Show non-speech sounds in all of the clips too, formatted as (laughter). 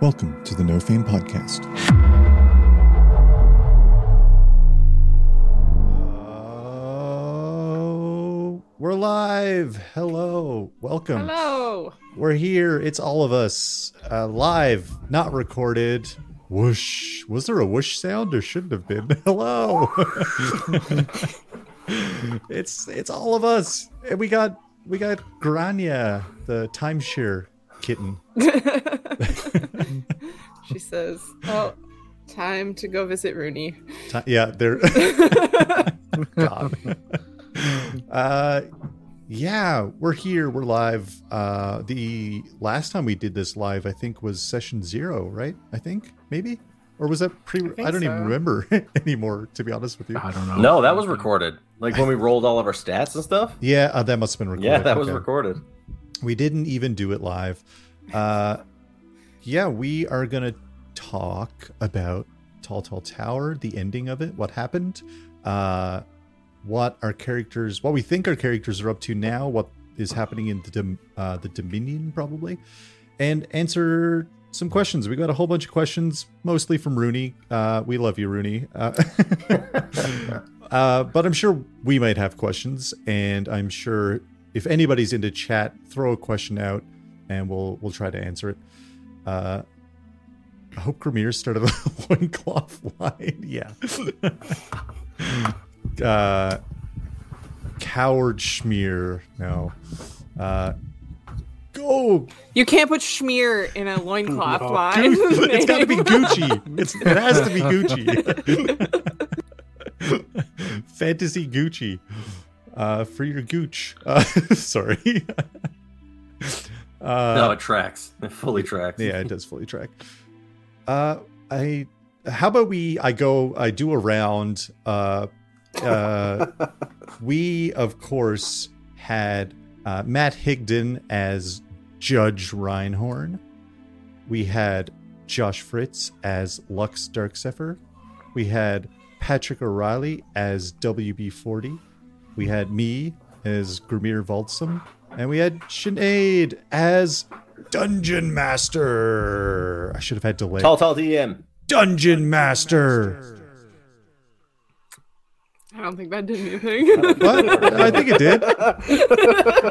Welcome to the No Fame Podcast. Oh, we're live. Hello. Welcome. Hello. We're here. It's all of us. Uh, live, not recorded. Whoosh. Was there a whoosh sound? There shouldn't have been. (laughs) Hello. (laughs) it's it's all of us. And we got we got Grania, the timeshare kitten. (laughs) (laughs) she says, "Oh, time to go visit Rooney." Ti- yeah, they're God. (laughs) Uh yeah, we're here. We're live. Uh the last time we did this live, I think was session 0, right? I think maybe or was that pre I, think don't even so. remember (laughs) anymore to be honest with you. I don't know. No, that was recorded. Like when we rolled all of our stats and stuff. Yeah, uh, that must have been recorded. Yeah, that was Okay. recorded. We didn't even do it live. Uh, yeah, we are gonna talk about Tall Tall Tower, the ending of it, what happened, uh, what our characters, what we think our characters are up to now, what is happening in the uh, the Dominion, probably, and answer some questions. We got a whole bunch of questions, mostly from Rooney. Uh, we love you, Rooney. Uh, (laughs) uh, but I'm sure we might have questions, and I'm sure if anybody's into chat, throw a question out, and we'll we'll try to answer it. Uh, I hope Grimir started a (laughs) loincloth line. Yeah. (laughs) uh, coward schmear. No. Uh, go. You can't put schmear in a loincloth No. line. (laughs) it's got to be Gucci. It's, it has to be Gucci. Fantasy Gucci. Uh, for your gooch. Uh, sorry. Uh, no, it tracks. (laughs) It fully tracks. yeah, it does fully track. Uh, I. How about we? I go. I do a round. Uh, uh, (laughs) we of course had uh, Matt Higdon as Judge Reinhorn. We had Josh Fritz as Lux Darkzephyr. We had Patrick O'Rielly as WB40. We had me as Grimir Våldsam. And we had Sinead as Dungeon Master. I should have had delay. Tall, tall DM. Dungeon Master. I don't think that did anything. What? I think it did. (laughs)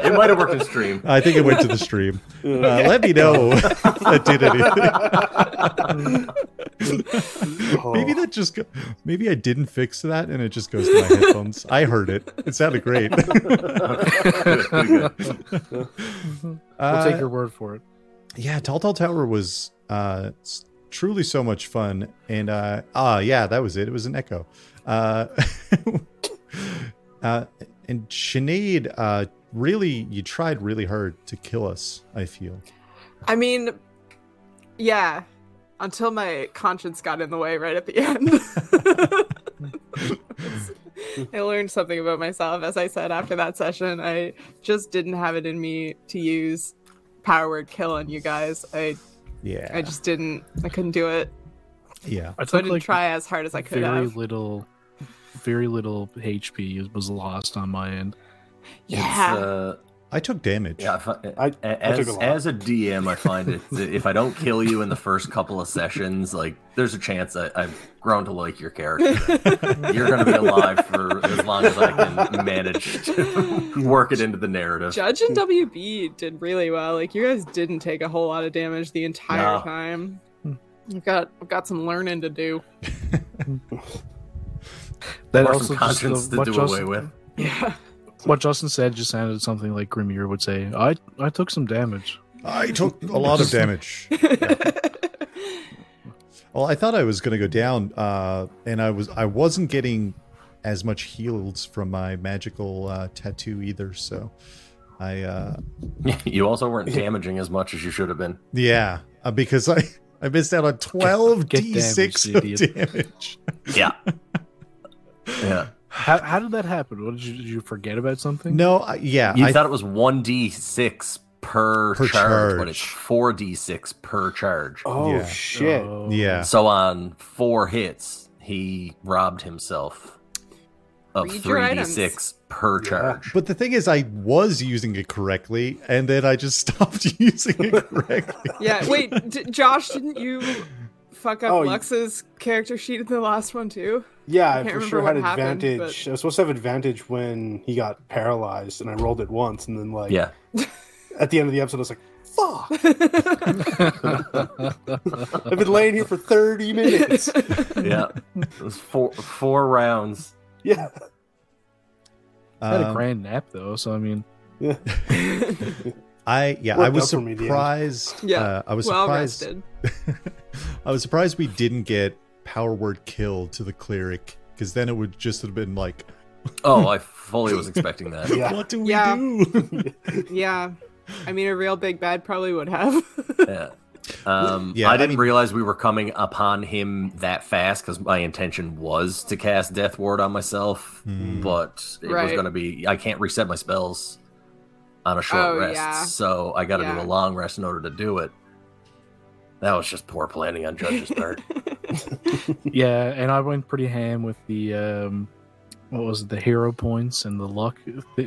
It might have worked in stream. I think it went to the stream. Uh, let me know (laughs) if that did anything. (laughs) maybe that just go- maybe I didn't fix that and it just goes to my headphones. I heard it. It sounded great. We'll Uh, take your word for it. yeah, Tall Tall Tower was uh, truly so much fun, and uh, ah, yeah, that was it. It was an echo. Uh, (laughs) uh, and Sinead, uh, really, you tried really hard to kill us. I feel. I mean, yeah, until my conscience got in the way right at the end. (laughs) I learned something about myself, as I said after that session. I just didn't have it in me to use power word kill on you guys. I Yeah, I just didn't. I couldn't do it. Yeah. I So I didn't like try as hard as I could very have. little, very little HP was lost on my end. Yeah. Uh, I took damage. yeah, I fi- I- a- I took as, a as a DM, I find it that if I don't kill you in the first couple of sessions, like there's a chance I, I've grown to like your character. (laughs) You're going to be alive for as long as I can manage to work it into the narrative. Judge and WB did really well. Like you guys didn't take a whole lot of damage the entire No. time. I've got I've got some learning to do. (laughs) That Or also some just uh, to what do Justin, away with. (laughs) Yeah. What Justin said just sounded something like Grimir would say. I I took some damage. I took a lot of damage. (laughs) Well, I thought I was going to go down, uh, and I was I wasn't getting as much heals from my magical uh, tattoo either. So, I uh, You also weren't damaging as much as you should have been. yeah, uh, because I I missed out on twelve Get d damaged, six you of damage. (laughs) Yeah. yeah. How, how did that happen? What did you, did you forget about something? No, I, yeah, You I thought it was 1d6 per, Per charge, but it's 4d6 per charge. Oh Yeah. shit! Oh. yeah. So on four hits, he robbed himself. Of Read 3d6 per charge. But the thing is, I was using it correctly, and then I just (laughs) stopped (laughs) using it correctly. Yeah, wait, d- Josh, didn't you fuck up Oh, you- Lux's character sheet in the last one too? Yeah, I can't for sure what had happened, advantage. I was supposed to have advantage when he got paralyzed, and I rolled it once, and then like Yeah. at the end of the episode, I was like, "Fuck!" (laughs) I've been laying here for thirty minutes. Yeah. It was four four rounds. Yeah, I had a Um, grand nap though, so I mean, yeah. (laughs) I yeah, Worked I was out for me in the end. surprised. Yeah, uh, I was well surprised. (laughs) I was surprised we didn't get power word kill to the cleric because then it would just have been like, (laughs) Oh, I fully was expecting that. Yeah. what do we Yeah. do? Yeah, I mean, a real big bad probably would have. Yeah. Um, Yeah, I I didn't mean- realize we were coming upon him that fast because my intention was to cast Death Ward on myself, Hmm. but it was going to be I can't reset my spells on a short Oh, rest, yeah. so I got to Yeah. do a long rest in order to do it. That was just poor planning on Judge's part. (laughs) (laughs) yeah, and I went pretty ham with the um, what was it, the hero points and the luck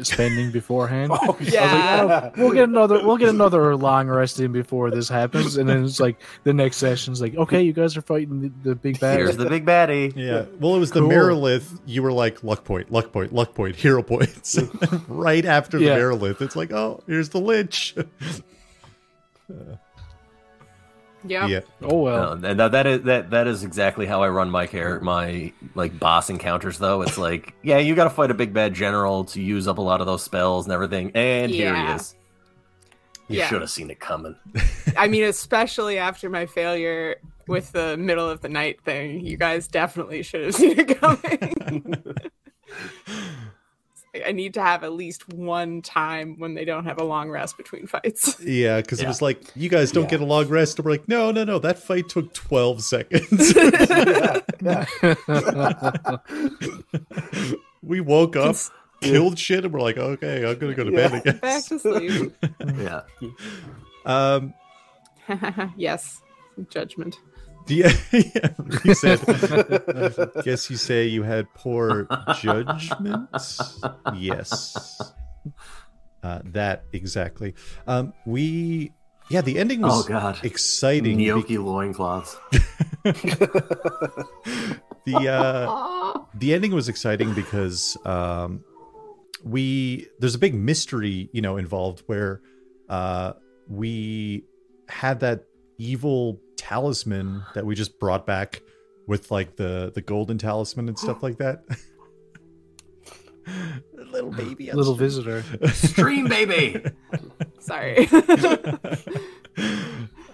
spending beforehand. (laughs) Oh, Yeah. Oh, we'll get another. We'll get another long rest in before this happens, and then it's like the next session's like, okay, you guys are fighting the, the big bad. Here's the big baddie. Yeah. Well, it was the Cool. Marilith. You were like luck point, luck point, luck point, hero points. (laughs) right after the Yeah. Marilith, it's like, oh, here's the Lich. (laughs) Uh, yeah. Yeah. Oh well. No, and that, that is that that is exactly how I run my care my like boss encounters though. It's like, (laughs) yeah, you got to fight a big bad general to use up a lot of those spells and everything. And here he is. You Yeah. should have seen it coming. (laughs) I mean, especially after my failure with the middle of the night thing, you guys definitely should have seen it coming. (laughs) I need to have at least one time when they don't have a long rest between fights. (laughs) Yeah, because it was like, you guys don't Yeah. get a long rest. And we're like, no, no, no. That fight took 12 seconds. yeah, (laughs) yeah. (laughs) we woke up, Cons- killed shit, and we're like, okay, I'm going to go to bed again. Back to sleep. Yeah. Um, yes, judgment. Yeah, (laughs) yeah, you said, (laughs) guess you say you had poor judgment? Yes. Uh, that exactly. Um, we, yeah, the ending Oh was god. exciting. Gnocchi loincloths. (laughs) the uh, the ending was exciting because um, we there's a big mystery you know involved where uh, we had that evil talisman that we just brought back with like the the golden talisman and stuff like that. (laughs) little baby, on Little stream. visitor. Stream (laughs) baby. Sorry. (laughs)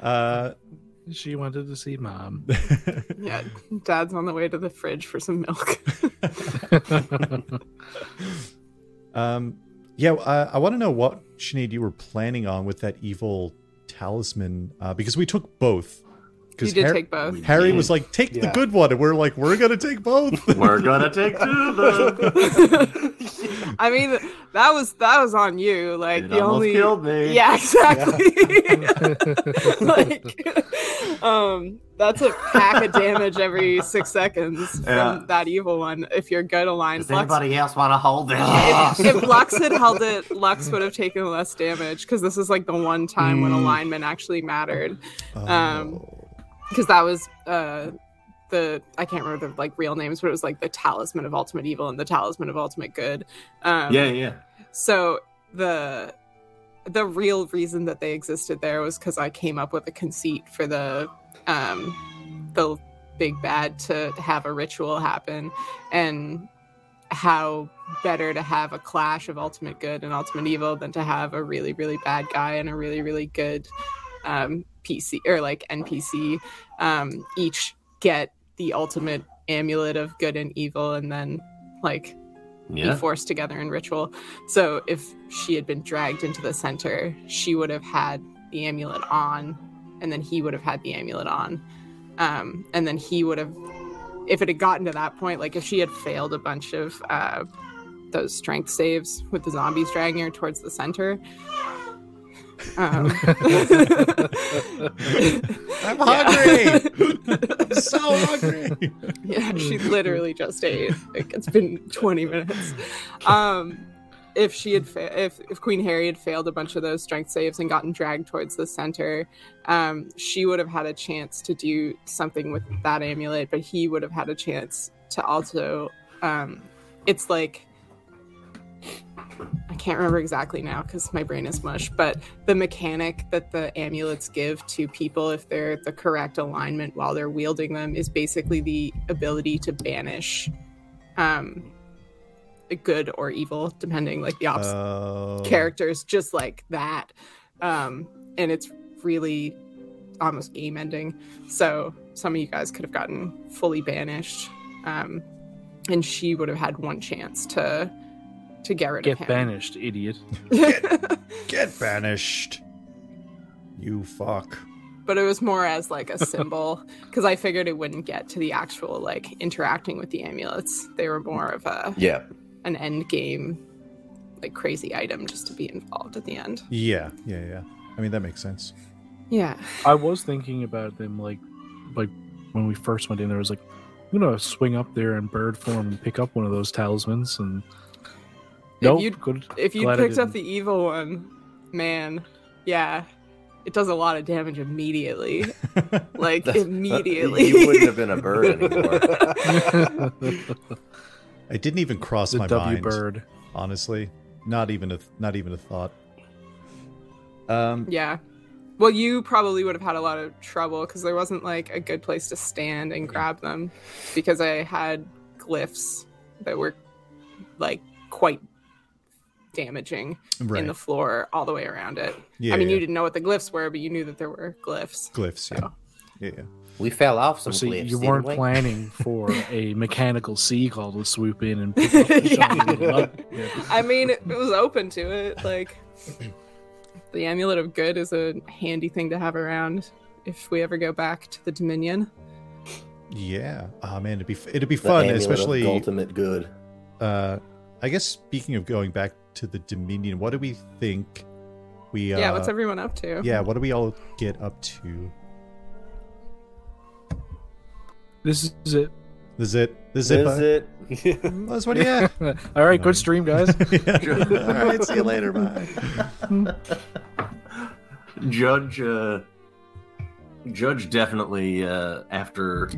Uh, She wanted to see mom. yeah, dad's on the way to the fridge for some milk. Um, yeah, I, I want to know what Sinead you were planning on with that evil talisman uh, because we took both. You 'Cause did Har- take both. Harry was like, "Take the good one," and we're like, "We're gonna take both." (laughs) We're gonna take to the. (laughs) I mean, that was that was on you. Like It the almost only killed me. (laughs) Yeah, exactly. like, um, that's a pack of damage every six seconds from that evil one. If you're good aligned, Does Lux, anybody else want to hold it? if, if Lux had held it, Lux would have taken less damage because this is like the one time when Mm. alignment actually mattered. Oh. Um, Because that was uh, the I can't remember the like real names, but it was like the Talisman of Ultimate Evil and the Talisman of Ultimate Good. Um, yeah, yeah. so the the real reason that they existed there was because I came up with a conceit for the um the big bad to have a ritual happen and how better to have a clash of ultimate good and ultimate evil than to have a really really bad guy and a really really good um PC or like NPC um each get the ultimate amulet of good and evil and then like be forced together in ritual. So if she had been dragged into the center, she would have had the amulet on, and then he would have had the amulet on. Um, and then he would have, if it had gotten to that point, like if she had failed a bunch of uh, those strength saves with the zombies dragging her towards the center. Um, (laughs) I'm hungry. so hungry. Yeah, she literally just ate. Like it's been 20 minutes. Um, if she had fa- if if Queen Harry had failed a bunch of those strength saves and gotten dragged towards the center, um, she would have had a chance to do something with that amulet, but he would have had a chance to also. Um, it's like I can't remember exactly now because my brain is mush, but the mechanic that the amulets give to people if they're the correct alignment while they're wielding them is basically the ability to banish um good or evil depending like the opposite Oh. characters just like that um and it's really almost game ending so some of you guys could have gotten fully banished um and she would have had one chance to to get rid Get of him banished, idiot. (laughs) Get banished. You fuck. but it was more as like a symbol (laughs) because i figured it wouldn't get to the actual like interacting with the amulets they were more of a Yeah. an end game like crazy item just to be involved at the end Yeah, yeah, yeah. I mean that makes sense. yeah I was thinking about them like like when we first went in there I was like I'm gonna swing up there in bird form and pick up one of those talismans and nope, you'd- good. if you picked up the evil one man yeah it does a lot of damage immediately (laughs) like That's- immediately You wouldn't have been a bird (laughs) anymore. It didn't even cross the my W mind. bird. Honestly, not even a not even a thought. Um, yeah well you probably would have had a lot of trouble because there wasn't like a good place to stand and grab them because i had glyphs that were like quite damaging right. in the floor all the way around it yeah, i mean yeah. you didn't know what the glyphs were but you knew that there were glyphs glyphs. Yeah, so yeah, yeah. We fell off some So glyphs, you didn't weren't we? planning for (laughs) a mechanical seagull to swoop in and (laughs) pick up the Yeah. shiny little nut. Yeah. I mean, it was open to it. Like, the amulet of good is a handy thing to have around if we ever go back to the Dominion. Yeah. Oh man, it'd be it'd be The fun, amulet of especially. ultimate good. Uh, I guess speaking of going back to the Dominion, what do we think? We uh, yeah, what's everyone up to? yeah, what do we all get up to? This is it. This is it. This is it. Is bud? it? (laughs) That's what. Yeah. (laughs) All right, good stream, guys. (laughs) all right. See you later. Bye. Judge, uh, Judge definitely uh, after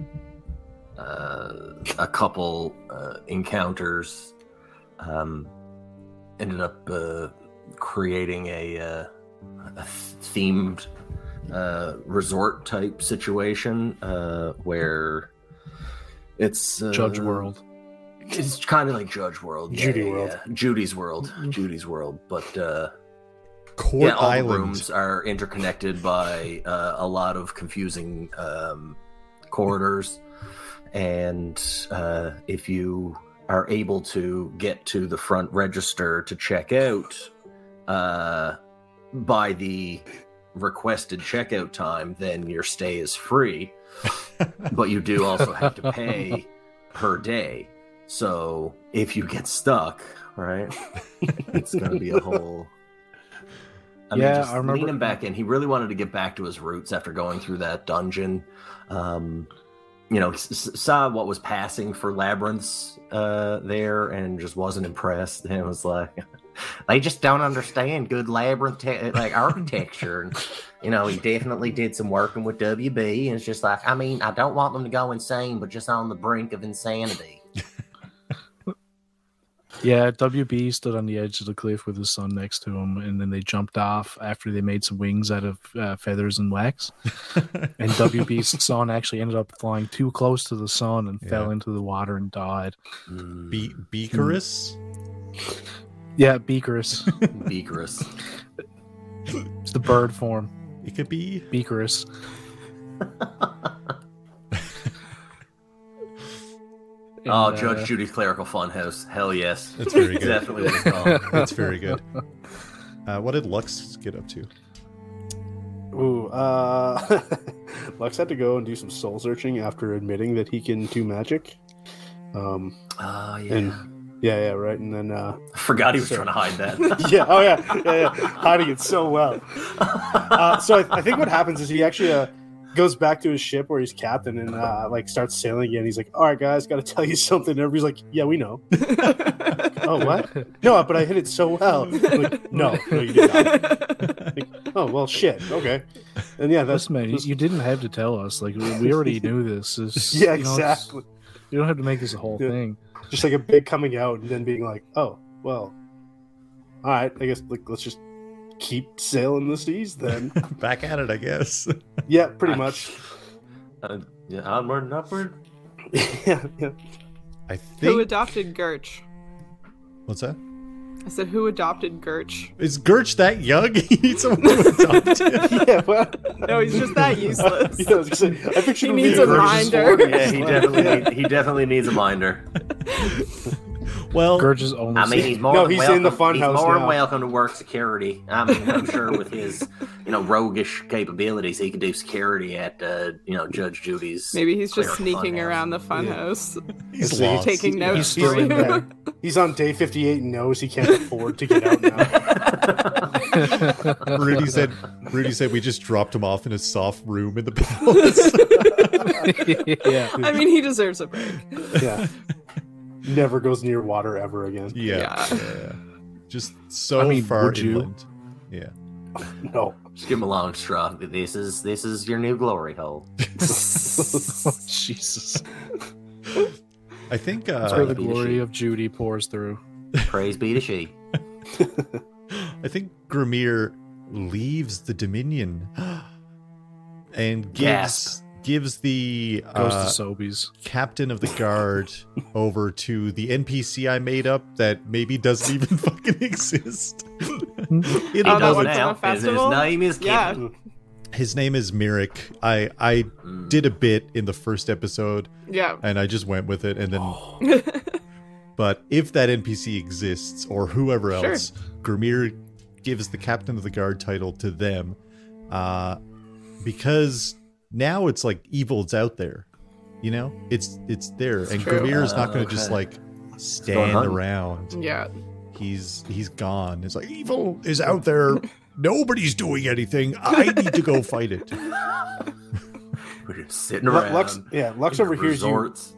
uh, a couple uh, encounters, um, ended up uh, creating a, uh, a themed uh, resort type situation uh, where it's uh, Judge World. It's kind of like Judge World, yeah, Judy yeah, World. yeah. Judy's World, Judy's World, but. Uh, Court yeah, all Island. rooms are interconnected by uh, a lot of confusing um, corridors, and uh, if you are able to get to the front register to check out uh, by the requested checkout time, then your stay is free. (laughs) but you do also have to pay per day. So if you get stuck, right, it's going to be a (laughs) whole. I mean, Yeah, just I remember- lean him back in. He really wanted to get back to his roots after going through that dungeon. Um, you know, saw what was passing for labyrinths uh, there, and just wasn't impressed. And (laughs) it was like, (laughs) they just don't understand good labyrinth te- like architecture. And you know, he definitely did some working with WB, and it's just like, I mean, I don't want them to go insane, but just on the brink of insanity. Yeah, WB stood on the edge of the cliff with his son next to him, and then they jumped off after they made some wings out of uh, feathers and wax. (laughs) and WB's son actually ended up flying too close to the sun and fell into the water and died. Be- Beakerus. Yeah, Beakerus. (laughs) Beakerus. it's the bird form. It could be. Beakerus. (laughs) Oh, Judge uh, Judy's Clerical Funhouse. Hell yes. (laughs) That's very good. Definitely what it's called. (laughs) That's very good. Uh, what did Lux get up to? Ooh, uh, (laughs) Lux had to go and do some soul searching after admitting that he can do magic. Um, Oh, yeah. And- yeah, yeah, right. And then, uh, I forgot he was So- trying to hide that. yeah, oh yeah, yeah, yeah, hiding it so well. Uh, so I, I think what happens is he actually, uh, goes back to his ship where he's captain and uh, like starts sailing again. He's like, "All right, guys, got to tell you (laughs) something." And everybody's like, "Yeah, we know." (laughs) oh, what? No, but I hit it so well. Like, no, no, you did not. Like, oh well, shit. Okay, and yeah, that's Listen, man, you, that's- you didn't have to tell us. Like we we already knew this. (laughs) It's- yeah, you know, exactly. you don't have to make this a whole Yeah. thing. Just like a big coming out and then being like, "Oh, well, all right, I guess like let's just keep sailing the seas then." (laughs) Back at it, I guess. (laughs) yeah, pretty much. (laughs) Uh, yeah, onward and upward. yeah, yeah. I think. Who adopted Gertch? What's that? I said, who adopted Gertch? Is Gertch that young? He needs someone to adopt him. yeah, well, No, he's just that useless. yeah, I was say, I pictured He needs being a Burgess reminder. Yeah, he definitely he definitely needs a minder. Well, Gurge's only. I mean, he's more No, than he's welcome. in the fun he's house more than welcome to work security. I mean, I'm sure with his you know roguish capabilities, he can do security at uh, you know Judge Judy's. Maybe he's just sneaking funhouse. around the funhouse, he's See, lost. taking notes He's still in (laughs) He's on day 58 and knows he can't afford to get out now. (laughs) Rudy said. Rudy said we just dropped him off in a soft room in the (laughs) palace. yeah. I mean, he deserves a break. yeah. Never goes near water ever again. yeah, Yeah. yeah. Just so I mean, far would you? Yeah. (laughs) No. Just give him a long straw. This is this is your new glory hole. oh, (laughs) (laughs) Jesus. I think. That's where Uh, the glory of Judy pours through. Praise be to she. I think Grimir leaves the Dominion (gasps) and gives Gasp. Gives the Goes uh, to Sobeys. captain of the guard (laughs) over to the NPC I made up that maybe doesn't even (laughs) fucking exist. (laughs) In He Oh, does was another- from now. a His, his name is Yeah. Kevin. his name is Mirik. I I Mm. did a bit in the first episode Yeah. and I just went with it and then but if that NPC exists or whoever Sure. else, Grimir gives the captain of the guard title to them. Uh because now it's like evil's out there. You know? It's it's there and true. Grimir's not Uh, going to just like stand around. yeah. He's he's gone. It's like evil is out there. (laughs) Nobody's doing anything. I need to go fight it. (laughs) We're just sitting Lu- around. Lux, yeah, Lux in overhears you resorts.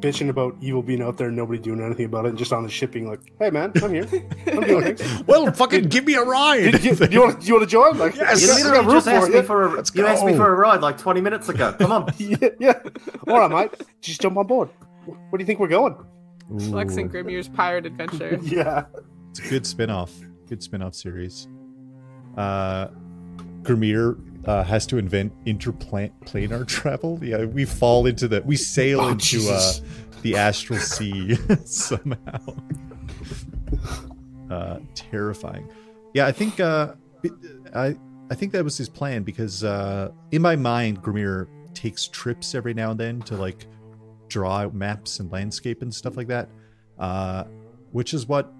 Bitching about evil being out there and nobody doing anything about it, and just on the ship being like, "Hey, man, I'm here. I'm doing (laughs) things. Well, fucking give me a ride. Do you, do you want? Do you want to join? Like, Yes. You literally just asked for me for a, you asked me for a ride like 20 minutes ago. Come on. (laughs) yeah, yeah. All right, mate. Just jump on board. Where do you think we're going? Lex and Ooh, Grimir's pirate adventure. (laughs) Yeah. It's a good spin-off. Good spin-off series. Uh Grimir uh, has to invent interplanar (laughs) travel. Yeah, we fall into the we sail Oh, into uh, the astral sea (laughs) somehow. uh, terrifying. Yeah, I think uh, I I think that was his plan because uh, in my mind, Grimir takes trips every now and then to like draw out maps and landscape and stuff like that, uh, which is what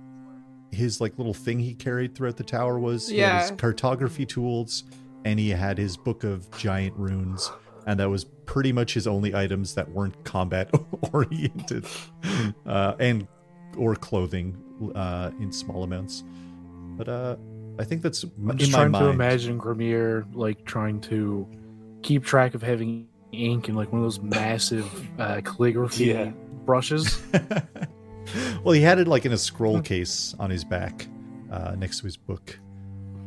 his like little thing he carried throughout the tower was. He had his Yeah. cartography tools, and he had his book of giant runes, and that was pretty much his only items that weren't combat (laughs) oriented, uh, and or clothing uh, in small amounts. But uh, I think that's I'm in just my trying mind. to imagine Grimir like trying to keep track of having ink in like one of those massive uh, calligraphy Yeah. brushes. (laughs) well, he had it like in a scroll case on his back, uh, next to his book,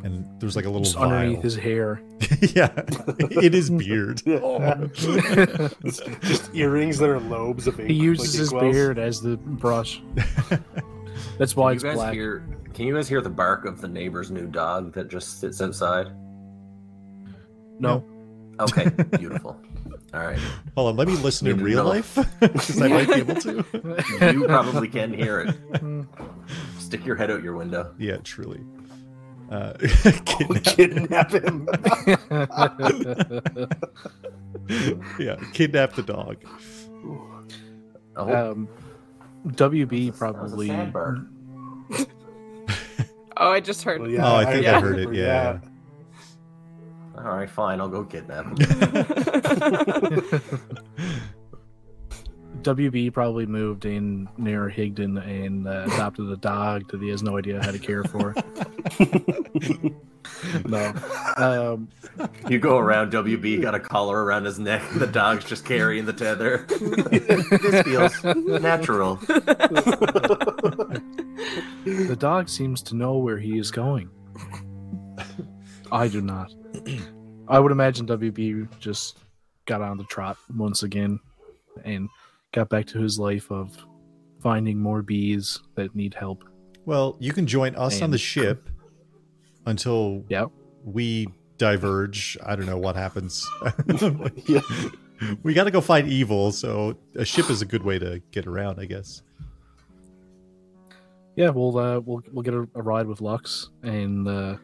and there's like a little Just vial. underneath his hair. (laughs) yeah, it is beard. (laughs) Yeah. (laughs) Oh. Just earrings that are lobes of ink. He uses like his inkwells. beard as the brush. That's why Can it's black. hear? Can you guys hear the bark of the neighbor's new dog that just sits outside? No, Okay, beautiful. All right, Hold on, let me listen in real know. life because I might be able to. you probably can hear it. Stick your head out your window. Yeah, truly. Uh, (laughs) Kidnap kidnap, him. (laughs) yeah, kidnap the dog. Oh, um, WB a probably. (laughs) Oh, I just heard. Well, yeah, Oh, I think I heard it, yeah. All right, fine. I'll go kidnap him. WB probably moved in near Higdon and uh, adopted a dog that he has no idea how to care for. (laughs) no. Um, You go around, WB got a collar around his neck, the dog's just carrying the tether. (laughs) this feels natural. the dog seems to know where he is going. I do not. I would imagine WB just got on the trot once again and got back to his life of finding more bees that need help. Well, you can join us on the ship until Yeah. we diverge. I don't know what happens. (laughs) (laughs) Yeah. we got to go fight evil, so a ship is a good way to get around, I guess. Yeah, we'll uh, we'll we'll get a, a ride with Lux and uh,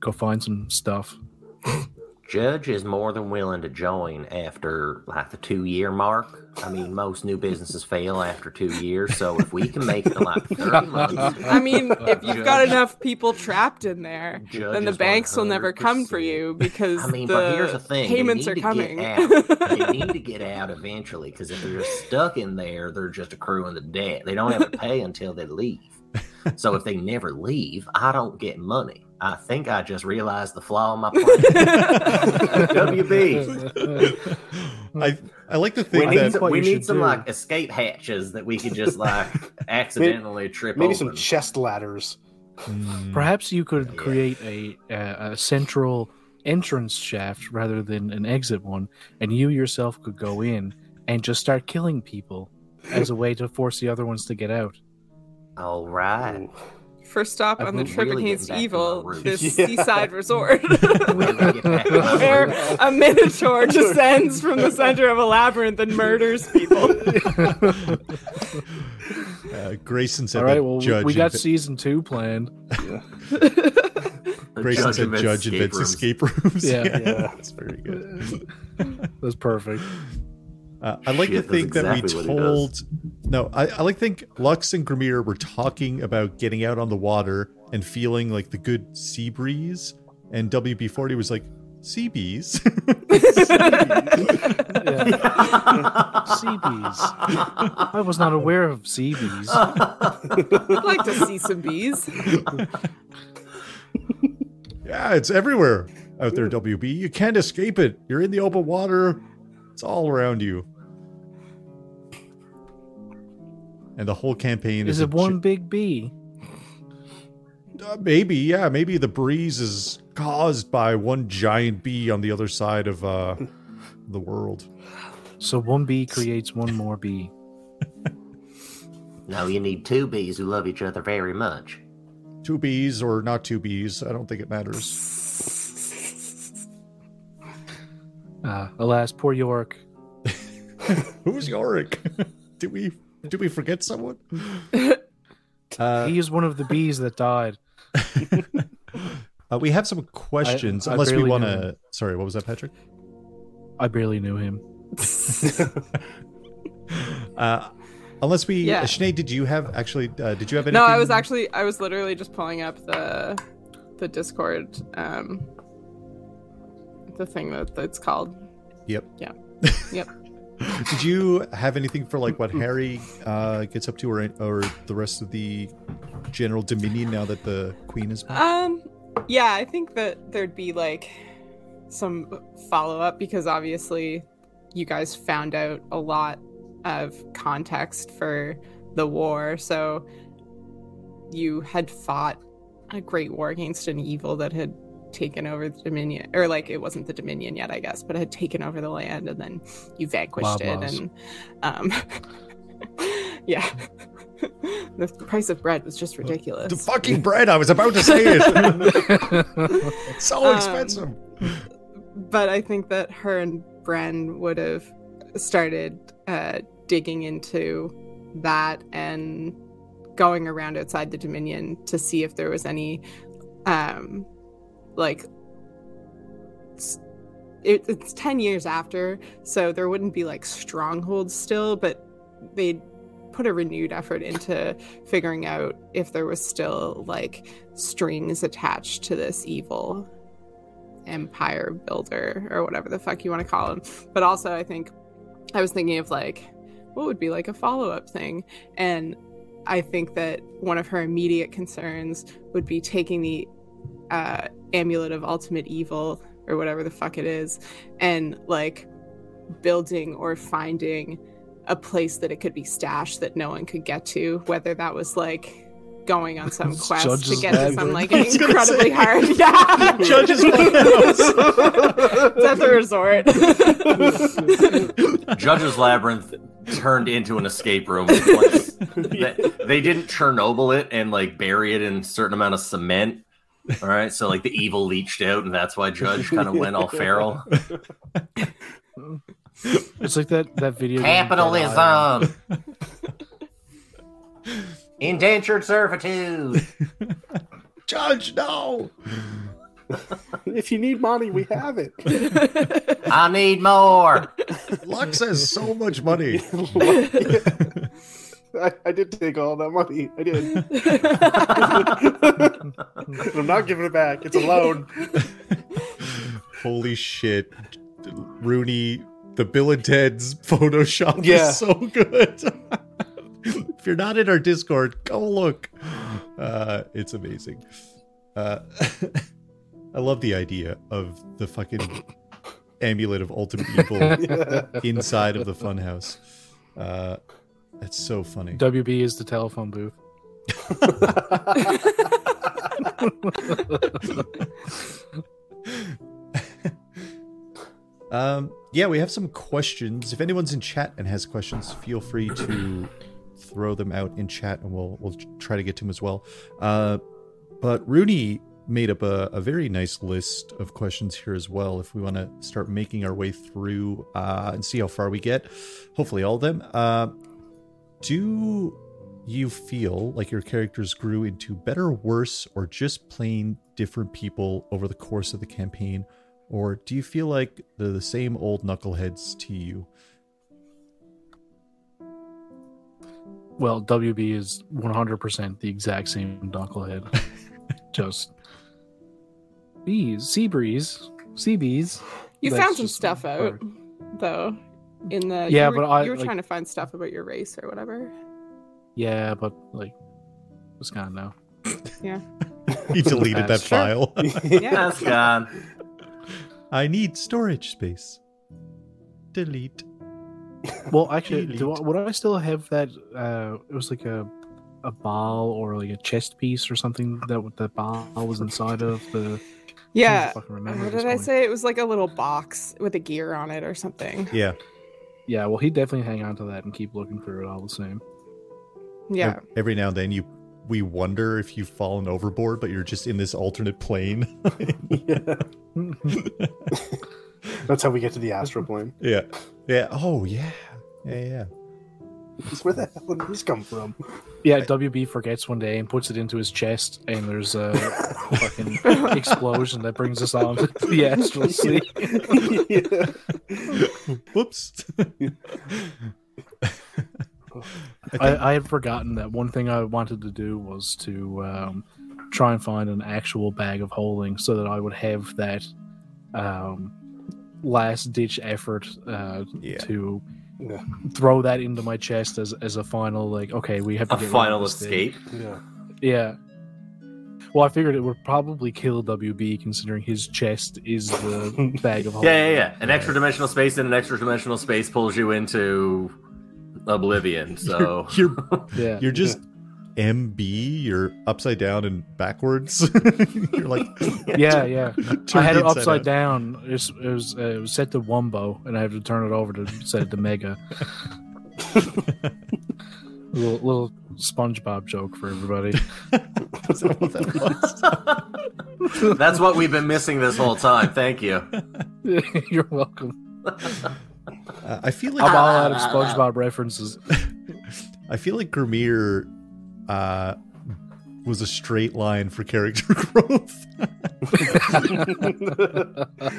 go find some stuff. (laughs) Judge is more than willing to join after like the two year mark. I mean, most new businesses fail after two years, so if we can make it to like (laughs) 30 months, I mean, if you've got enough people trapped in there, Judge then the is banks will never come for you because I mean, the but here's the thing: payments they are coming. Out. they (laughs) need to get out eventually because if they're just stuck in there, they're just accruing the debt. They don't have to pay until they leave. So if they never leave, I don't get money. I think I just realized the flaw in my plan. WB. I I like to We think need, that some, we need some do. like escape hatches that we could just like (laughs) accidentally trip Maybe open. some chest ladders. Mm, Perhaps you could Yeah. create a, a a central entrance shaft rather than an exit one, and you yourself could go in and just start killing people as a way to force the other ones to get out. All right. First stop I on the trip really against back to my evil, this (laughs) Yeah. seaside resort, (laughs) Really get back to my (laughs) where a minotaur descends from the center of a labyrinth and murders people. uh, Grayson said All right, well, we- judge we got inve- season two planned. The Grayson said judge escape invents escape rooms. Yeah. Yeah. that's very good. That's perfect. Uh, I like Shit, to think that exactly what we told. No, I, I like to think Lux and Grimir were talking about getting out on the water and feeling like the good sea breeze, and WB40 was like, sea bees. (laughs) Sea bees. I was not aware of sea bees. I'd like to see some bees. yeah, it's everywhere out there, WB. You can't escape it. You're in the open water, it's all around you. And the whole campaign is, Is a it one j- big bee? uh, maybe, yeah, maybe the breeze is caused by one giant bee on the other side of uh, the world. So one bee creates one more bee. (laughs) No, you need two bees who love each other very much. Two bees or not two bees, I don't think it matters. Uh, alas, poor York. (laughs) Who's Yorick? (laughs) did we did we forget someone? (laughs) Uh, he is one of the bees that died. (laughs) uh, we have some questions, I unless we want to. Sorry, what was that, Patrick? I barely knew him. (laughs) Uh, unless we, Yeah. uh, Sinead, did you have actually? Uh, did you have anything? No, I was actually I was literally just pulling up the the Discord um the thing that it's called. Yep. Yeah. Yep. Did you have anything for like what Harry uh, gets up to, or or the rest of the general Dominion now that the Queen is back? Um yeah, I think that there'd be like some follow up because obviously you guys found out a lot of context for the war. So you had fought a great war against an evil that had taken over the Dominion, or like it wasn't the Dominion yet, I guess, but had taken over the land, and then you vanquished it, Loblaws. and um, (laughs) yeah, (laughs) the price of bread was just ridiculous. The fucking bread! I was about to say it. (laughs) so Um, expensive. but I think that her and Bren would have started uh, digging into that and going around outside the Dominion to see if there was any, um, like, s- it, it's 10 years after, so there wouldn't be like strongholds still, but they'd put a renewed effort into figuring out if there was still like strings attached to this evil empire builder or whatever the fuck you want to call him. But also, I think I was thinking of like what would be like a follow up thing, and I think that one of her immediate concerns would be taking the uh, amulet of ultimate evil or whatever the fuck it is, and like building or finding a place that it could be stashed that no one could get to, whether that was like going on some (laughs) quest to get to some like (laughs) I was gonna incredibly say. hard (laughs) yeah Judge's It's at the resort. Judge's Labyrinth turned into an escape room. Once they, they didn't Chernobyl it and like bury it in a certain amount of cement. All right, so like the evil leached out, and that's why Judge kind of went all feral. It's like that that video. game, Dead Island. Uh, Capitalism, indentured servitude. Judge, no. if you need money, we have it. I need more. Lux has so much money. (laughs) I, I did take all that money. I did. (laughs) I'm not giving it back. It's a loan. (laughs) Holy shit. Rooney, the Bill and Ted's Photoshop Yeah. is so good. (laughs) if you're not in our Discord, go look. Uh, it's amazing. Uh, I love the idea of the fucking amulet of ultimate evil Yeah. inside of the funhouse. Uh, that's so funny. WB is the telephone booth. (laughs) Um, yeah, we have some questions. If anyone's in chat and has questions, feel free to throw them out in chat, and we'll we'll try to get to them as well. Uh, but Rooney made up a, a very nice list of questions here as well. If we want to start making our way through uh, and see how far we get, hopefully all of them. Uh, do you feel like your characters grew into better, worse, or just plain different people over the course of the campaign? Or do you feel like they're the same old knuckleheads to you? Well, WB is 100% the exact same knucklehead. (laughs) Just bees, sea breeze, sea bees. you That's found some stuff out, though. In the Yeah, you were, but I, you were like- trying to find stuff about your race or whatever. Yeah, but like, it's gone now. Yeah, (laughs) he deleted that That's file. (laughs) (laughs) Yeah, That's gone. I need storage space. Delete. Well, actually, do Delete. I, would I still have that? Uh, it was like a a ball or like a chest piece or something that the ball was inside of the. yeah. fucking remember What did I say? It was like a little box with a gear on it or something. Yeah. Yeah, well, he'd definitely hang on to that and keep looking through it all the same. Yeah. Every now and then you we wonder if you've fallen overboard, but you're just in this alternate plane. yeah. (laughs) (laughs) That's how we get to the astral plane. (laughs) yeah. Yeah. Oh yeah. Yeah, yeah. Where the hell did this come from? Yeah, WB forgets one day and puts it into his chest, and there's a (laughs) fucking explosion that brings us on to the astral (laughs) sea. yeah. Whoops. (laughs) I, I had forgotten that one thing I wanted to do was to um, try and find an actual bag of holding so that I would have that um, last ditch effort uh, Yeah. to Yeah. throw that into my chest as, as a final, like, okay, we have to A get rid of final this thing. escape. Yeah. Yeah. Well, I figured it would probably kill WB considering his chest is the (laughs) bag of holding. Yeah, yeah, yeah. An extra dimensional space and an extra dimensional space pulls you into oblivion. So (laughs) You're Yeah. you're just MB, you're upside down and backwards. (laughs) you're like (laughs) Yeah, yeah. (laughs) I had it upside out. down. It was, it was, uh, it was set to Wumbo, and I had to turn it over to set it to Mega. little, little SpongeBob joke for everybody. Is that what that was? that's what we've been missing this whole time. Thank you. You're welcome. Uh, I feel like I'm all out of SpongeBob references. I feel like Grimir uh, was a straight line for character (laughs) growth. (laughs)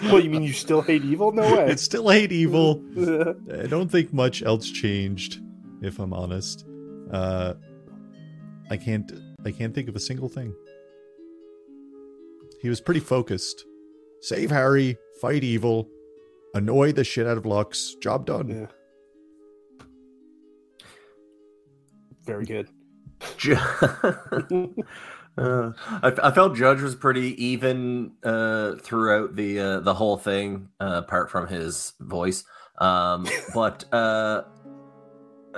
well, you mean you still hate evil? No way. it's still hate evil. (laughs) I don't think much else changed, if I'm honest. Uh, I can't. I can't think of a single thing. He was pretty focused. Save Harry, fight evil, annoy the shit out of Lux. Job done. yeah. Very good. (laughs) Uh, I, I felt Judge was pretty even uh, throughout the uh, the whole thing, uh, apart from his voice. Um, but uh,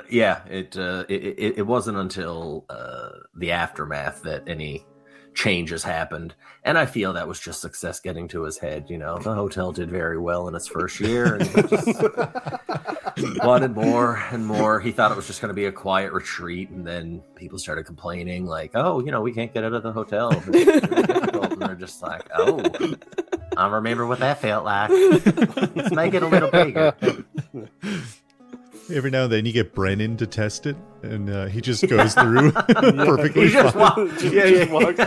yeah, it, uh, it it it wasn't until uh, the aftermath that any changes happened, and I feel that was just success getting to his head. You know, the hotel did very well in its first year, and just (laughs) (laughs) wanted more and more. He thought it was just going to be a quiet retreat, and then people started complaining, like, "Oh, you know, we can't get out of the hotel." Really (laughs) and they're just like, "Oh, I remember what that felt like. Let's make it a little bigger." Every now and then you get Brennan to test it, and uh, he just goes through (laughs) (laughs) perfectly He just fine. walked. Just- Yeah, just yeah. walks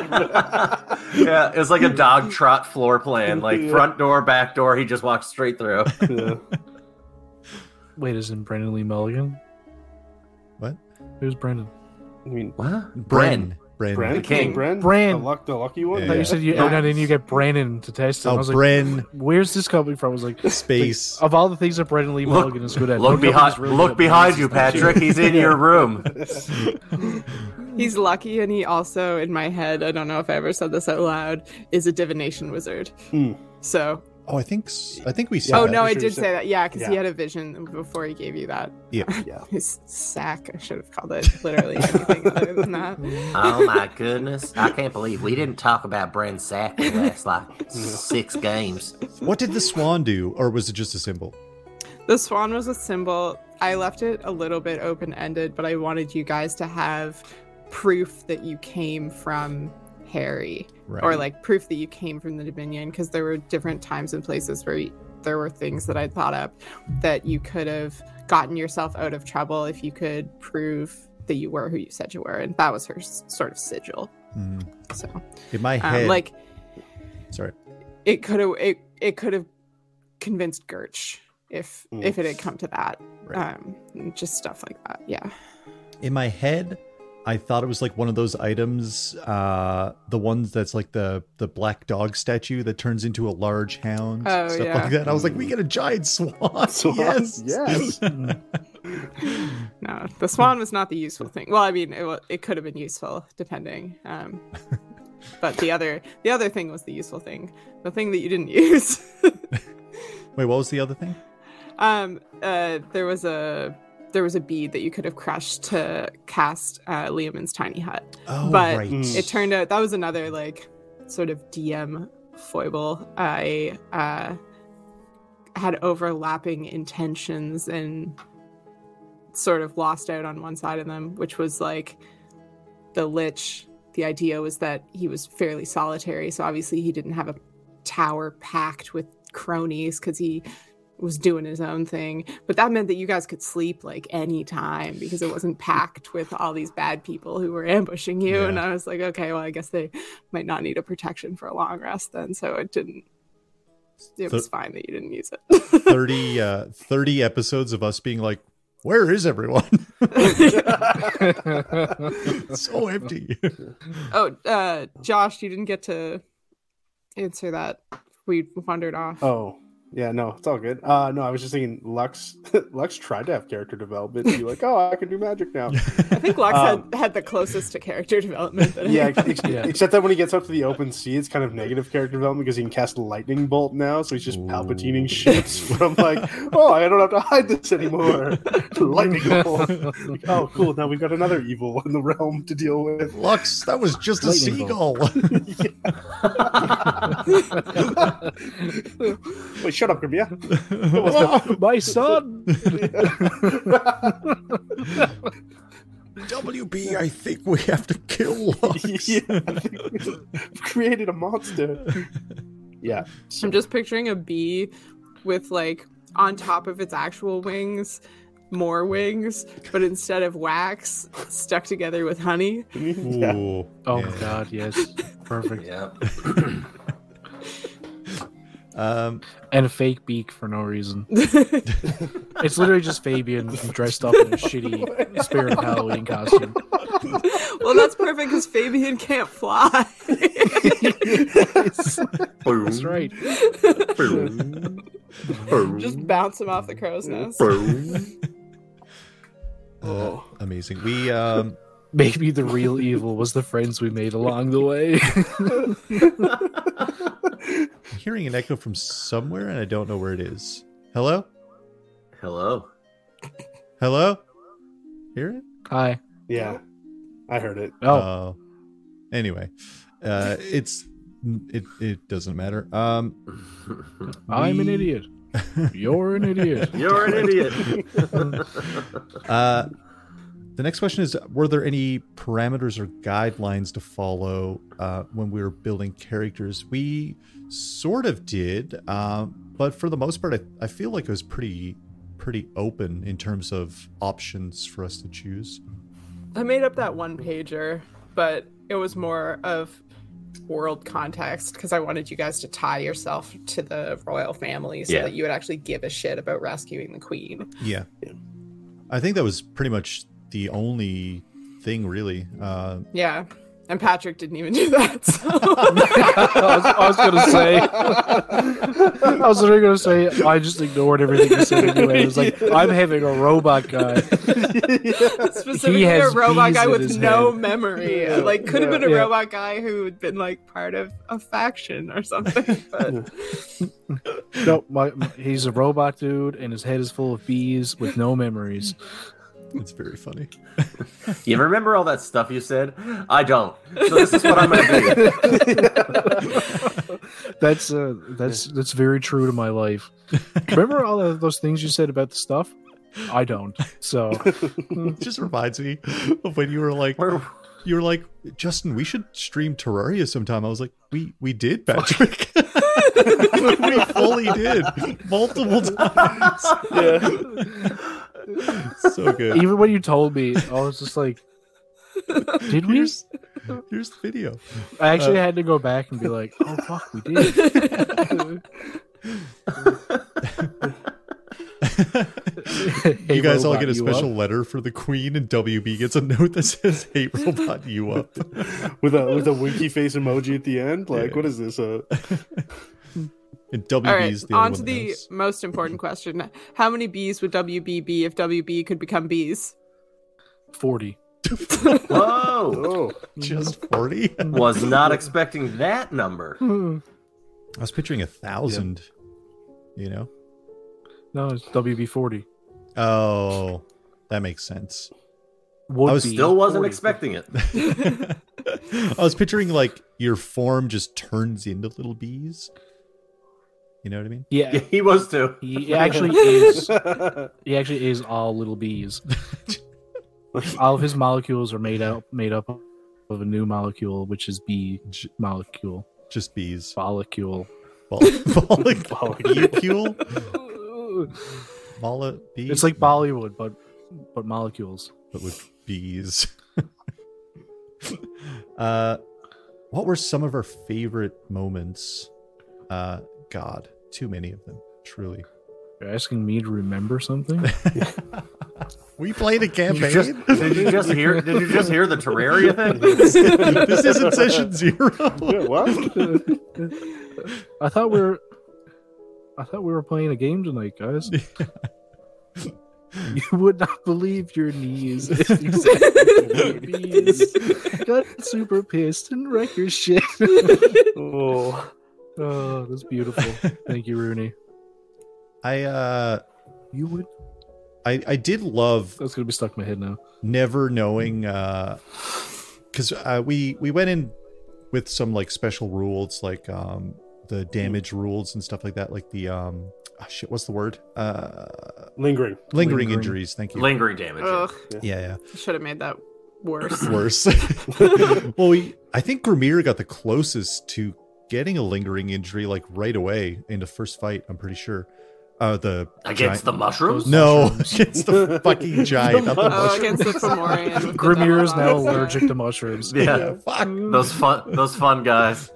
yeah, it was like a dog trot floor plan, like Yeah. front door, back door. He just walks straight through. Yeah. Wait, isn't Brandon Lee Mulligan? What? Who's Brandon? I mean, What? Bren. Bren. Bren, The king. Bren, Bren. the, luck, the lucky one. Yeah. I thought you said you, No. and then you get Brandon to test it. I Oh, was like, Bren. where's this coming from? I was like, (laughs) Space. of all the things that Brandon Lee Look- Mulligan is good at, Look what behind, really look good behind you, is that shit? Patrick. He's in (laughs) your room. (laughs) He's lucky, and he also, in my head, I don't know if I ever said this out loud, is a divination wizard. Hmm. So, Oh, I think I think we said oh that. no, I did say that. Yeah, because he had a vision before he gave you that. Yeah. (laughs) Yeah. His sack. I should have called it literally anything other than (laughs) that. Oh my goodness! I can't believe we didn't talk about Brent Sack the last like six games. What did the swan do, or was it just a symbol? The swan was a symbol. I left it a little bit open ended, but I wanted you guys to have proof that you came from Harry, Right. or like proof that you came from the Dominion, because there were different times and places where y- there were things that I thought up that you could have gotten yourself out of trouble if you could prove that you were who you said you were, and that was her s- sort of sigil. Mhm. So, In my um, head, like, sorry. it could have it it could have convinced Gertch if Mm. if it had come to that. Right. Um, just stuff like that. Yeah. in my head i thought it was like one of those items uh the ones that's like the the black dog statue that turns into a large hound Oh, stuff yeah. like that i was like we get a giant swan, (laughs) Swan, yes yes. (laughs) No, the swan was not the useful thing. Well, I mean, it it could have been useful depending. Um, but the other the other thing was the useful thing. The thing that you didn't (laughs) use. wait what was the other thing um, uh, there was a there was a bead that you could have crushed to cast uh, Leomund's tiny hut. oh But right Mm. it turned out that was another like sort of DM foible. I uh, had overlapping intentions and sort of lost out on one side of them, which was like the Lich. The idea was that he was fairly solitary, so obviously he didn't have a tower packed with cronies because he was doing his own thing. But that meant that you guys could sleep like any time because it wasn't packed with all these bad people who were ambushing you. Yeah. And I was like, okay, well, I guess they might not need a protection for a long rest then. So it didn't. It So- was fine that you didn't use it. (laughs) 30 uh 30 episodes of us being like where is everyone (laughs) so empty oh, uh, Josh, you didn't get to answer that. We wandered off. Oh, yeah, no, it's all good. Uh, no, I was just thinking Lux. (laughs) Lux tried to have character development. Be like, oh, I can do magic now. (laughs) I think Lux um, had, had the closest to character (laughs) development. Yeah, ex- Yeah. except that when he gets up to the open sea, it's kind of negative character development because he can cast lightning bolt now, so he's just palpatining ships from like, oh, I don't have to hide this anymore. lightning bolt. Like, oh, cool. Now we've got another evil in the realm to deal with. lux that was just a seagull Wait, shut up, Grimmier. (laughs) My son. (laughs) wb i think we have to kill lux (laughs) yeah, I've created a monster. Yeah. I'm just picturing a bee with like on top of its actual wings, more wings, but instead of wax, stuck together with honey. yeah. Oh yeah. my god, yes. Perfect. Yeah. Um And a fake beak for no reason. (laughs) It's literally just Fabian dressed up in a shitty Spirit of Halloween costume. well, that's perfect because Fabian can't fly. That's right. just bounce him off the crow's nest. uh, amazing we um Maybe the real evil was the friends we made along the way. I'm hearing an echo from somewhere, and I don't know where it is. Hello? Hello. Hello? Hear it? Hi. Yeah, I heard it. Oh, Uh, anyway, uh, it's it it doesn't matter. Um, (laughs) I'm an idiot. You're an idiot. (laughs) You're an idiot. (laughs) Uh, the next question is: Were there any parameters or guidelines to follow uh, when we were building characters? We sort of did, um, but for the most part, I, I feel like it was pretty pretty open in terms of options for us to choose. I made up that one pager, but it was more of world context because I wanted you guys to tie yourself to the royal family so Yeah. that you would actually give a shit about rescuing the queen. Yeah. I think that was pretty much the only thing, really. Uh, Yeah. And Patrick didn't even do that. So. (laughs) I was, I was gonna say. (laughs) I was literally gonna say. I just ignored everything you said anyway. I was like, (laughs) I'm having a robot guy. Specifically, a has robot guy with no head. memory. Yeah. Like, could have Yeah. been a Yeah. robot guy who had been like part of a faction or something. But No, my, my- he's a robot dude, and his head is full of bees with no memories. It's very funny. (laughs) You remember all that stuff you said? I don't. So this is what I'm gonna do. (laughs) That's uh, that's that's very true to my life. Remember all of those things you said about the stuff? I don't. So (laughs) It just reminds me of when you were like, you were like, Justin, we should stream Terraria sometime. I was like, we we did, Patrick. we fully did multiple times. (laughs) so good. even when you told me, I was just like, "Did we?" Here's, here's the video. I actually uh, had to go back and be like, "Oh fuck, we did." Hey, you guys all get a special up? letter for the Queen, and WB gets a note that says, "Hey, robot, you up?" (laughs) with a with a winky face emoji at the end. Like, Yeah. what is this? Uh, (laughs) And WB all right, is the on to the knows. (laughs) most important question: How many bees would WB be if WB could become bees? Forty. (laughs) Whoa! oh, (laughs) just forty. Was not expecting that number. Hmm. I was picturing a thousand. You know. No, it's WB forty. Oh, that makes sense. Would I was Still wasn't 40. expecting it. I was picturing like your form just turns into little bees. You know what I mean? Yeah, He was too. he actually (laughs) is. He actually is all little bees. (laughs) all of his molecules are made up made up of a new molecule, which is B J- molecule. just bees. (laughs) Molecule. Ball, molecule. Mola bees. It's like Bollywood, but but molecules. but with bees. uh, what were some of our favorite moments? Uh, God, too many of them. Truly. You're asking me to remember something? (laughs) We played a Did campaign. you just, did you just hear? Did you just hear the Terraria (laughs) thing? this isn't session zero. yeah, what? I thought we were I thought we were playing a game tonight, guys. (laughs) You would not believe your knees. if you said babies. Got super pissed and wreck your shit. Oh, Oh, that's beautiful. (laughs) Thank you, Rooney. I uh, You would. I I did love That's gonna be stuck in my head now. never knowing uh because uh, we we went in with some like special rules like um the damage rules and stuff like that like the um oh, shit what's the word uh lingering. lingering, Lingering. injuries thank you Lingering damage. Ugh, yeah should have made that worse. worse (laughs) (laughs) well we i think Grimmier got the closest to getting a lingering injury like right away in the first fight i'm pretty sure uh the Against the mushrooms? no (laughs) against the fucking (laughs) giant not the Oh, mushroom. against the Fomorian. (laughs) with Grimmier is now allergic to mushrooms. Yeah. fuck Those fun, those fun guys.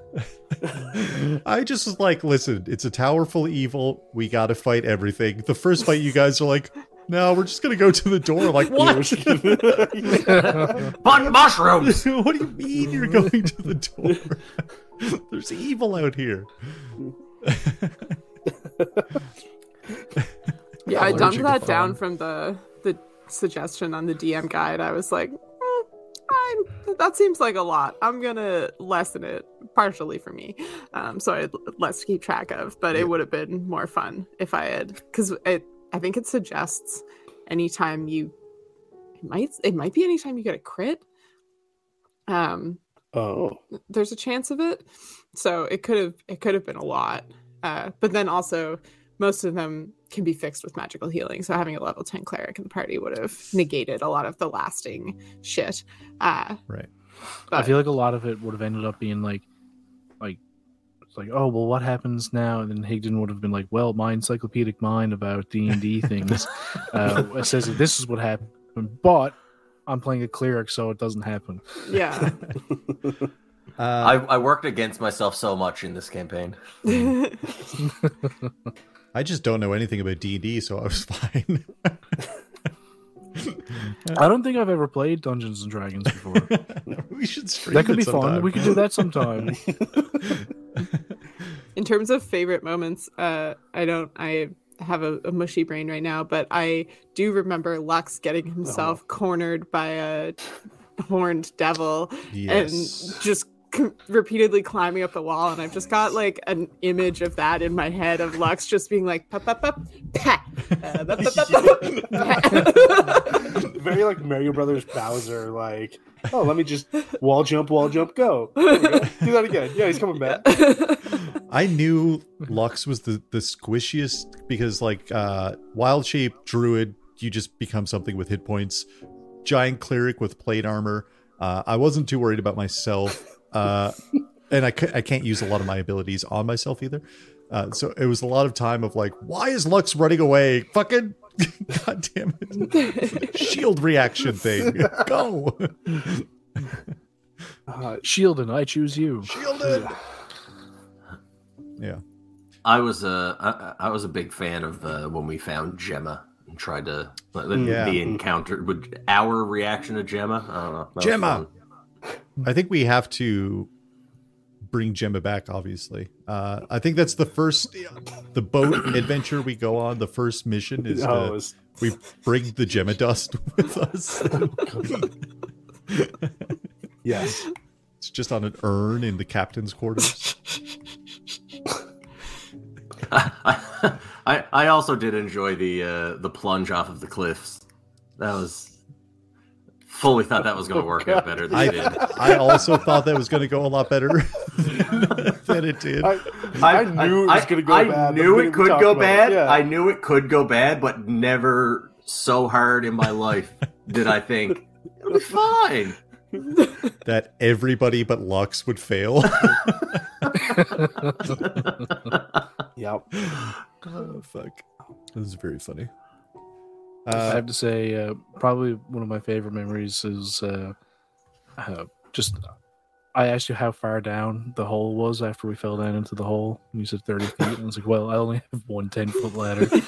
I just was like, listen, it's a tower full of evil. We got to fight everything. The first fight, you guys are like, no, we're just gonna go to the door. Like, (laughs) what? Fun mushrooms. (laughs) what do you mean you're going to the door? (laughs) There's evil out here. Yeah, I Allergic dumped that foam. down from the the suggestion on the DM guide. I was like, "Hmm, that seems like a lot. I'm gonna lessen it partially for me, um, so I had less to keep track of. But Yeah. it would have been more fun if I had, because it. I think it suggests anytime you, it might it might be anytime you get a crit. Um, Oh, there's a chance of it, so it could have it could have been a lot. Uh, but then also most of them can be fixed with magical healing. So having a level ten cleric in the party would have negated a lot of the lasting shit. Uh, Right. I feel like a lot of it would have ended up being like, it's like, oh well, what happens now? And then Higdon would have been like, well, my encyclopedic mind about D and D (laughs) things uh, says that this is what happened, but I'm playing a cleric, so it doesn't happen. yeah. (laughs) I, Uh, I worked against myself so much in this campaign. (laughs) I just don't know anything about D and D, so I was fine. (laughs) I don't think I've ever played Dungeons and Dragons before. (laughs) we should stream that could it be fun. We could do that sometime. (laughs) in terms of favorite moments, uh, I don't. I have a, a mushy brain right now, but I do remember Lux getting himself cornered by a horned devil Yes. and just c- (laughs) repeatedly climbing up the wall. And I've just got like an image of that in my head of Lux just being like, "Pop, pop, pop, pa, pop, pop, pop, very like Mario Brothers Bowser. Like, oh, let me just wall jump, wall jump, go. Go. Do that again. Yeah, he's coming back. I knew Lux was the the squishiest because like uh wild shape druid, you just become something with hit points. Giant cleric with plate armor. Uh, I wasn't too worried about myself, uh, and I c- I can't use a lot of my abilities on myself either. Uh, so it was a lot of time of like, why is Lux running away? Fucking (laughs) god damn it! Shield reaction thing. Go Uh, and I choose you. shielded. Yeah. I was a I, I was a big fan of uh, when we found Gemma and tried to the, Yeah. the encounter with our reaction to Gemma. I don't know. Gemma! fun. I think we have to bring Gemma back. Obviously, uh, I think that's the first the boat (coughs) adventure we go on. The first mission is oh, uh, was- we bring the Gemma dust (laughs) with us. (laughs) yes. it's just on an urn in the captain's quarters. (laughs) I, I also did enjoy the uh, the plunge off of the cliffs. That was fully thought that was going to oh, work out better than I it did. I also thought that was going to go a lot better (laughs) than it did. I, I knew it was going to go I bad. the knew it could go about bad. Yeah. I knew it could go bad, but never so hard in my life did I think it'll be fine. (laughs) that everybody but Lux would fail. (laughs) Yep. oh, fuck. This is very funny. I Uh, have to say, uh, probably one of my favorite memories is uh, uh, just. I asked you how far down the hole was after we fell down into the hole. And you said 30 feet. And I was like, well, I only have one 10 foot ladder. that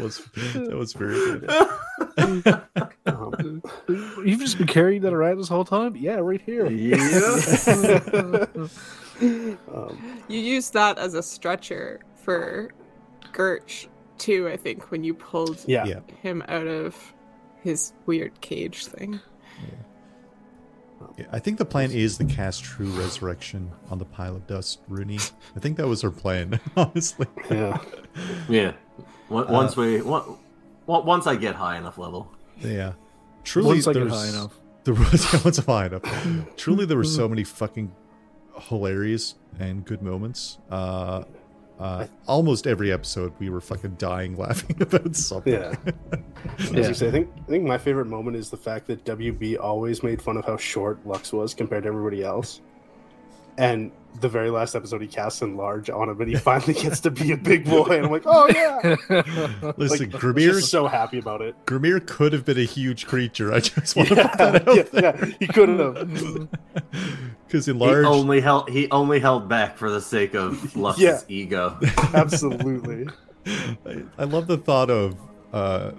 was that was very good. (laughs) You've just been carrying that around this whole time? Yeah, right here. um, (laughs) you used that as a stretcher for Gertch too. I think when you pulled yeah. Yeah. him out of his weird cage thing. Yeah, I think the plan is to cast True Resurrection on the pile of dust, Rooney. I think that was her plan, (laughs) honestly. Yeah. Yeah. Once once we on- on- once I get high enough level. Yeah. Truly, Once I get high enough. (laughs) There was yeah, once I'm high enough. Truly, there were so many fucking hilarious and good moments. Uh, uh, almost every episode, we were fucking dying laughing (laughs) about something. Yeah. Yeah. say, I think I think my favorite moment is the fact that WB always made fun of how short Lux was compared to everybody else. And the very last episode, he casts in large on him, and he finally gets to be a big boy. And I'm like, oh yeah! (laughs) Listen, like, Grimmier, just so happy about it. Grimmier could have been a huge creature. I just want to Yeah, put that out yeah, there. yeah, he could have. (laughs) Because in He only held he only held back for the sake of (laughs) Lux's Yeah. ego. Absolutely. I, I love the thought of uh,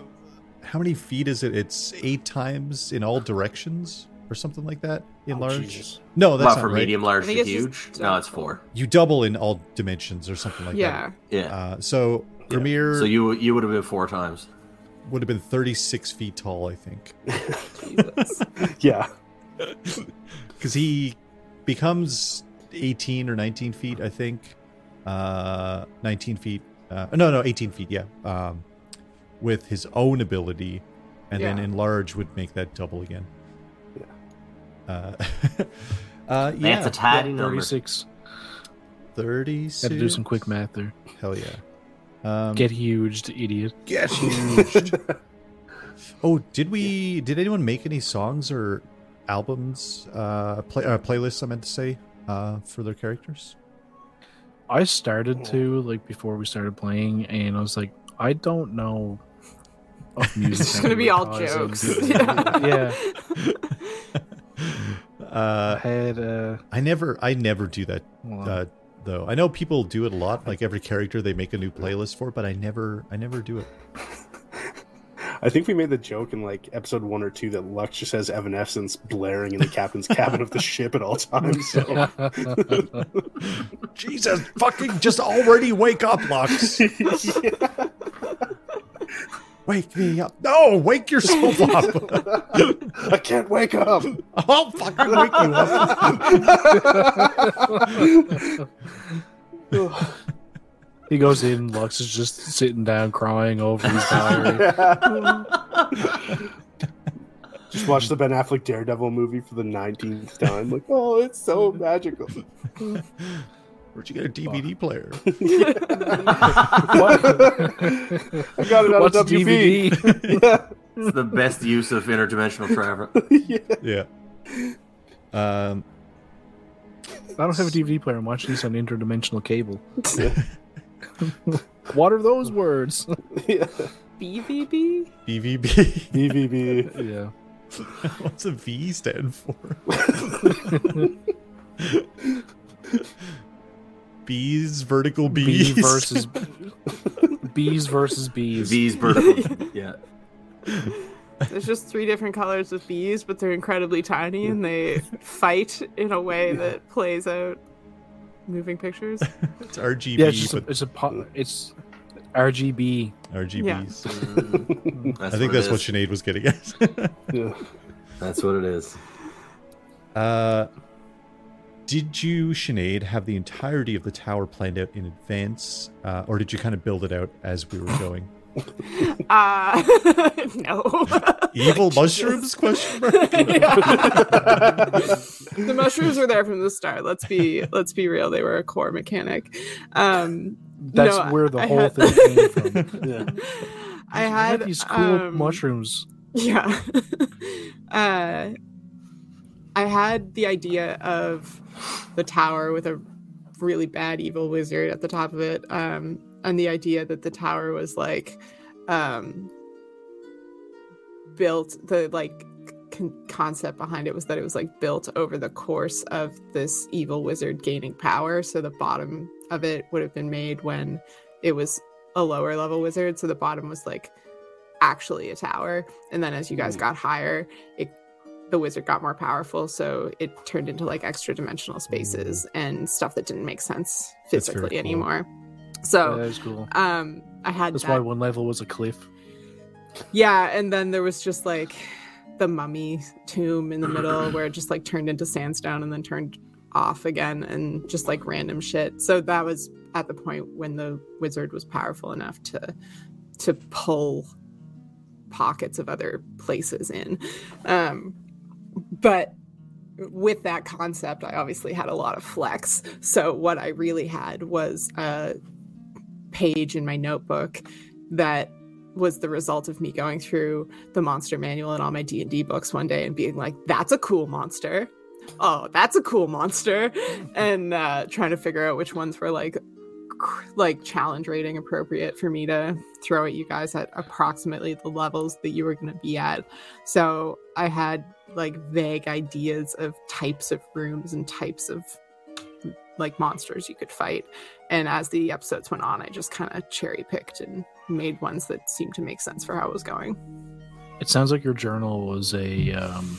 how many feet is it? It's eight times in all directions or something like that in Oh, large. Jesus. No, that's Not not for right. medium, large to it's huge. just No, it's four. You double in all dimensions or something like that. yeah. Yeah. Uh, so Grimmier, So you you would have been four times. would have been 36 feet tall, I think. (laughs) (laughs) Yeah. (laughs) Because he becomes 18 or 19 feet, I think. Uh, 19 feet. Uh, no, no, 18 feet, yeah. Um, with his own ability. And then enlarge would make that double again. (laughs) Yeah. Uh, uh, yeah. That's a tidy number. 36. 36. Had to do some quick math there. Hell yeah. Um, Get huge, idiot. get (laughs) huge. oh, did we? Did anyone make any songs or albums? Uh, play uh, playlists. I meant to say uh, for their characters. I started to like before we started playing, and I was like, I don't know of (laughs) music. It's gonna be all jokes. them- Yeah. Yeah. I Uh, had uh, I never, I never do that uh, though. I know people do it a lot. Like every character, they make a new playlist for, but I never, I never do it. (laughs) I think we made the joke in like episode one or two that Lux just has Evanescence blaring in the captain's (laughs) cabin of the ship at all times. So. (laughs) Jesus, fucking, just already wake up, Lux. Wake me up. No, wake yourself up. (laughs) I can't wake up. Oh, I'll fucking wake you up. he goes in, Lux is just sitting down crying over his diary. (laughs) Just watch the Ben Affleck Daredevil movie for the 19th time. Like, oh, it's so magical. Where'd you get a DVD player? (laughs) (laughs) I got it on What's a WB. DVD? It's the best use of interdimensional travel. (laughs) yeah. yeah. Um, I don't have a DVD player. I'm watching this on interdimensional cable. what are those words? yeah. BVB? BVB. BVB. yeah. What's a V stand for? Bees, vertical bees. Bee (laughs) versus bees versus bees. V's (laughs) vertical. Yeah. There's just three different colors of bees, but they're incredibly tiny and they fight in a way that plays out moving pictures. it's RGB, Yeah, it's just a, but it's a po- it's RGB. RGBs. Mm, I think it that's is. what Sinead was getting at. (laughs) Yeah. That's what it is. uh, did you, Sinead, have the entirety of the tower planned out in advance, uh, or did you kind of build it out as we were going? (laughs) Uh (laughs) no. (laughs) Evil mushrooms? Question mark. the mushrooms were there from the start. Let's be let's be real. They were a core mechanic. Um That's No, where the I whole had- thing came from. Yeah. I I had had these cool um, mushrooms. Yeah. uh, I had the idea of the tower with a really bad evil wizard at the top of it. Um, and the idea that the tower was like um, built, the like con- concept behind it was that it was like built over the course of this evil wizard gaining power. So the bottom of it would have been made when it was a lower level wizard. So the bottom was like actually a tower and then as you guys Mm. got higher it the wizard got more powerful so it turned into like extra dimensional spaces and stuff that didn't make sense physically cool. anymore Yeah, so that was cool. um i had That's that. why one level was a cliff. yeah and then there was just like the mummy tomb in the (clears throat) middle where it just like turned into sandstone and then turned off again and just like random shit so that was at the point when the wizard was powerful enough to to pull pockets of other places in um but with that concept i obviously had a lot of flex. So what i really had was a page in my notebook that was the result of me going through the monster manual and all my d&d books one day and being like that's a cool monster. Oh that's a cool monster. And uh, trying to figure out which ones were like like challenge rating appropriate for me to throw at you guys at approximately the levels that you were going to be at so i had like vague ideas of types of rooms and types of like monsters you could fight and as the episodes went on i just kind of cherry picked and made ones that seemed to make sense for how it was going It sounds like your journal was a um,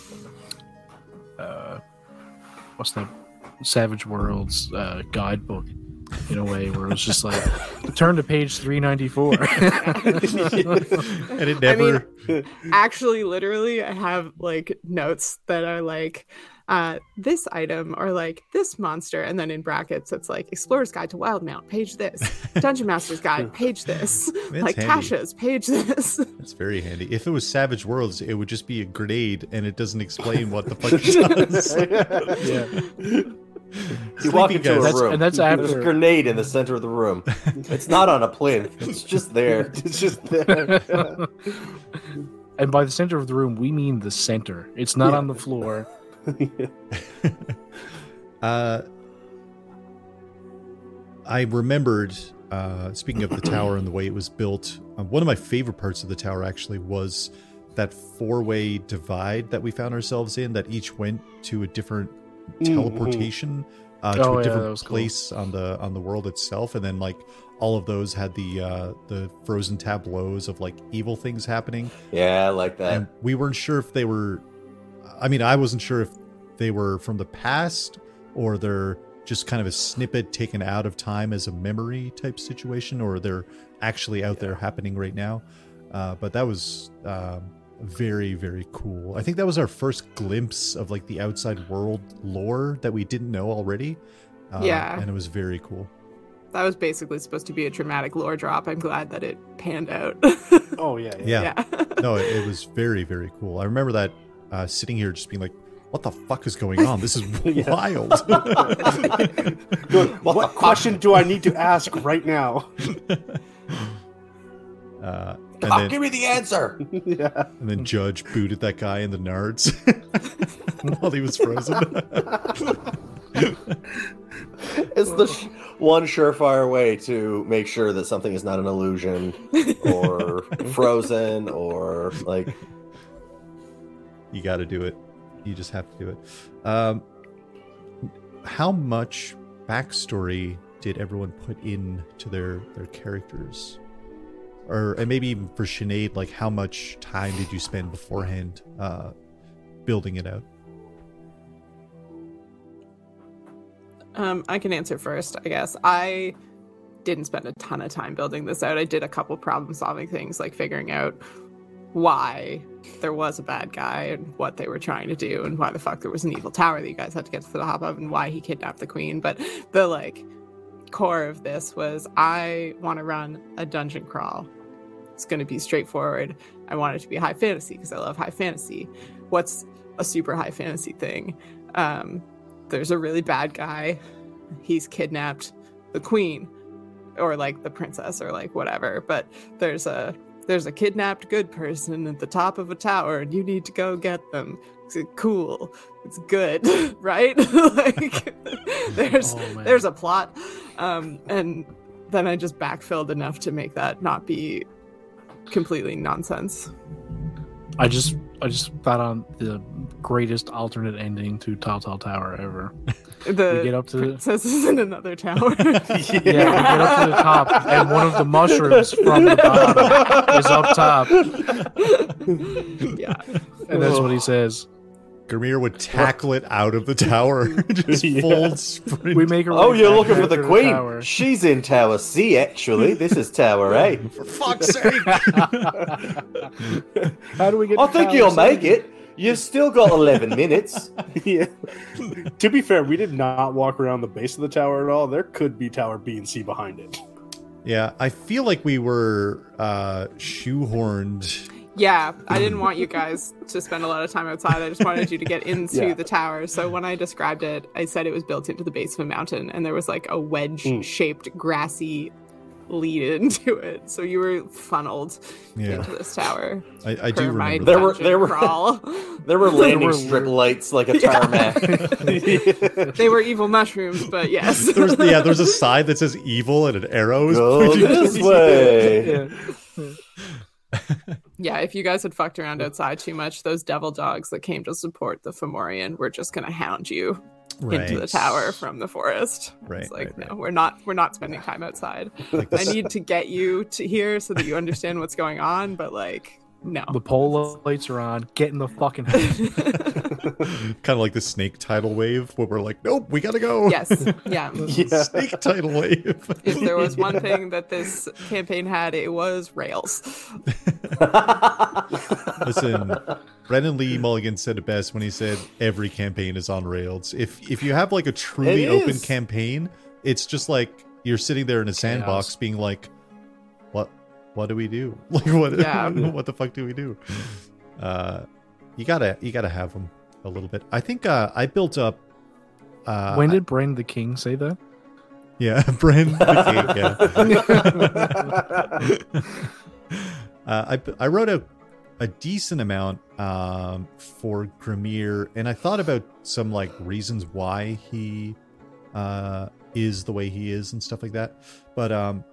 uh, what's that? Savage Worlds uh, guidebook. In a way where it was just like turn to page 394 and it never I mean, actually, literally, I have like notes that are like, uh, this item or like this monster, and then in brackets, it's like Explorer's Guide to Wildemount page this, Dungeon Master's Guide, (laughs) page this, That's like handy. Tasha's, page this. it's very handy. If it was Savage Worlds, it would just be a grenade, and it doesn't explain what the fuck (laughs) it does. yeah You walk Sleeping into a guys. That's- room. and that's There's a grenade in the center of the room. It's not on a plinth. It's just there. (laughs) It's just there. and by the center of the room we mean the center it's not Yeah. on the floor (laughs) Uh, I remembered, uh, speaking of the tower and the way it was built, uh, one of my favorite parts of the tower actually was that four way divide that we found ourselves in, that each went to a different Mhm. teleportation. Uh, to Oh, a yeah, different that was cool. place on the on the world itself, and then like all of those had the uh, the frozen tableaus of like evil things happening, Yeah, I like that. and we weren't sure if they were i mean i wasn't sure if they were from the past or they're just kind of a snippet taken out of time as a memory type situation or they're actually out there happening right now uh, but that was um, very very cool i think that was our first glimpse of like the outside world lore that we didn't know already uh, Yeah. and it was very cool that was basically supposed to be a dramatic lore drop. I'm glad that it panned out. (laughs) Oh yeah, yeah. yeah, yeah. no it, it was very very cool i remember that uh, sitting here just being like what the fuck is going on this is (laughs) wild (laughs) Good. What, question do I need to ask right now? Uh, and, Oh, then, give me the answer. (laughs) yeah. and then Judge booted that guy in the nards (laughs) while he was frozen. (laughs) It's the sh- one surefire way to make sure that something is not an illusion or frozen or like you got to do it. You just have to do it. Um, how much backstory did everyone put in to their their characters? Or and maybe even for Sinead, like how much time did you spend beforehand uh, building it out? Um, I can answer first, I guess. I didn't spend a ton of time building this out. I did a couple problem solving things, like figuring out why there was a bad guy and what they were trying to do and why the fuck there was an evil tower that you guys had to get to the top of and why he kidnapped the queen. But the like core of this was I want to run a dungeon crawl. It's going to be straightforward. I want it to be high fantasy because I love high fantasy. What's a super high fantasy thing? Um, there's a really bad guy. He's kidnapped the queen or like the princess or like whatever, but there's a there's a kidnapped good person at the top of a tower and you need to go get them. It's cool. It's good, (laughs) right? (laughs) like (laughs) there's Oh, there's a plot. Um and then I just backfilled enough to make that not be completely nonsense. I just I just thought on the greatest alternate ending to Tall Tall Tower ever. (laughs) The We get up to the- is in another tower. (laughs) Yeah, we get up to the top, and one of the mushrooms from the bottom is up top, (laughs) yeah. and that's what he says. Grimmier would tackle it out of the tower, (laughs) just Yeah. full sprint. We make her. Oh, you're looking for the queen. tower. She's in Tower C, actually. This is Tower A. (laughs) For fuck's sake! (laughs) How do we get? I to think you'll C? make it. You've still got 11 minutes. yeah. to be fair, we did not walk around the base of the tower at all. There could be Tower B and C behind it. Yeah, I feel like we were uh, shoehorned. Yeah, I didn't (laughs) want you guys to spend a lot of time outside. I just wanted you to get (laughs) into Yeah. the tower. So when I described it, I said it was built into the base of a mountain and there was like a wedge Mm. shaped grassy lead (laughs) into it. So you were funneled Yeah, into this tower. I, I do for my remember. There were- dungeon there were- crawl. There were landing were- strip lights like a Yeah. tarmac. they were evil mushrooms, but yes. There's, yeah, there's a side that says evil and an arrow. is Go this towards way. Yeah. Yeah, if you guys had fucked around outside too much, those devil dogs that came to support the Fomorian were just gonna hound you you. into the tower from the forest. Right, It's like, right, no, we're not we're not spending time outside. Like I need to get you to here so that you understand what's going on, but like No. The pole lights are on. Get in the fucking (laughs) house. (laughs) kind of like the snake tidal wave, where we're like, nope, we gotta go. yes. (laughs) Yeah. Yeah. snake tidal wave. If there was one thing that this campaign had, it was rails. Listen, Brennan Lee Mulligan said it best when he said every campaign is on rails. If if you have like a truly open campaign, it's just like you're sitting there in a sandbox Chaos. being like, What what do we do? (laughs) Like what Yeah. (laughs) what the fuck do we do? Uh you gotta you gotta have them a little bit. I think uh I built up uh when did Bren the King say that? yeah, (laughs) Bren the King, yeah. uh, I I wrote a a decent amount um, for Grimmier, and I thought about some like reasons why he uh, is the way he is and stuff like that. But um,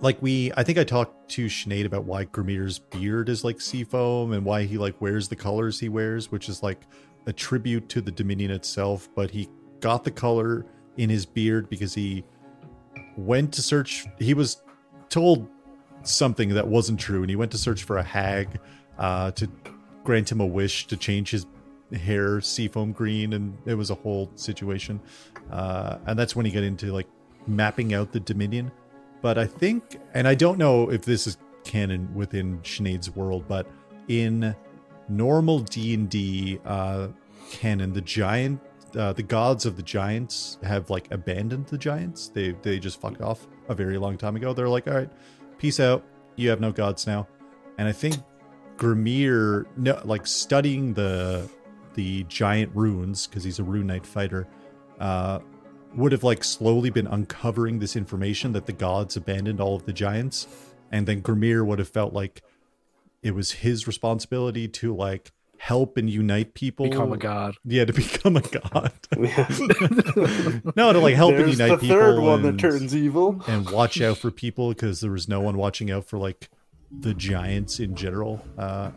like we, I think I talked to Sinead about why Grimmier's beard is like seafoam and why he like wears the colors he wears, which is like a tribute to the Dominion itself. But he got the color in his beard because he went to search. He was told something that wasn't true, and he went to search for a hag uh, to grant him a wish to change his hair seafoam green, and it was a whole situation. Uh, and that's when he got into like mapping out the Dominion. But I think, and I don't know if this is canon within Sinead's world, but in normal D and D uh, canon, the giant, uh, the gods of the giants have like abandoned the giants. They they just fucked off a very long time ago. They're like, all right, peace out. You have no gods now. And I think Grimmier, no, like studying the the giant runes because he's a rune knight fighter, uh, would have like slowly been uncovering this information that the gods abandoned all of the giants, and then Grimmier would have felt like it was his responsibility to like help and unite people. Become a god. Yeah, to (laughs) become a god. Yeah. (laughs) no, to like help and There's unite the people. third one that turns evil. and watch out for people because there was no one watching out for like the giants in general. Uh,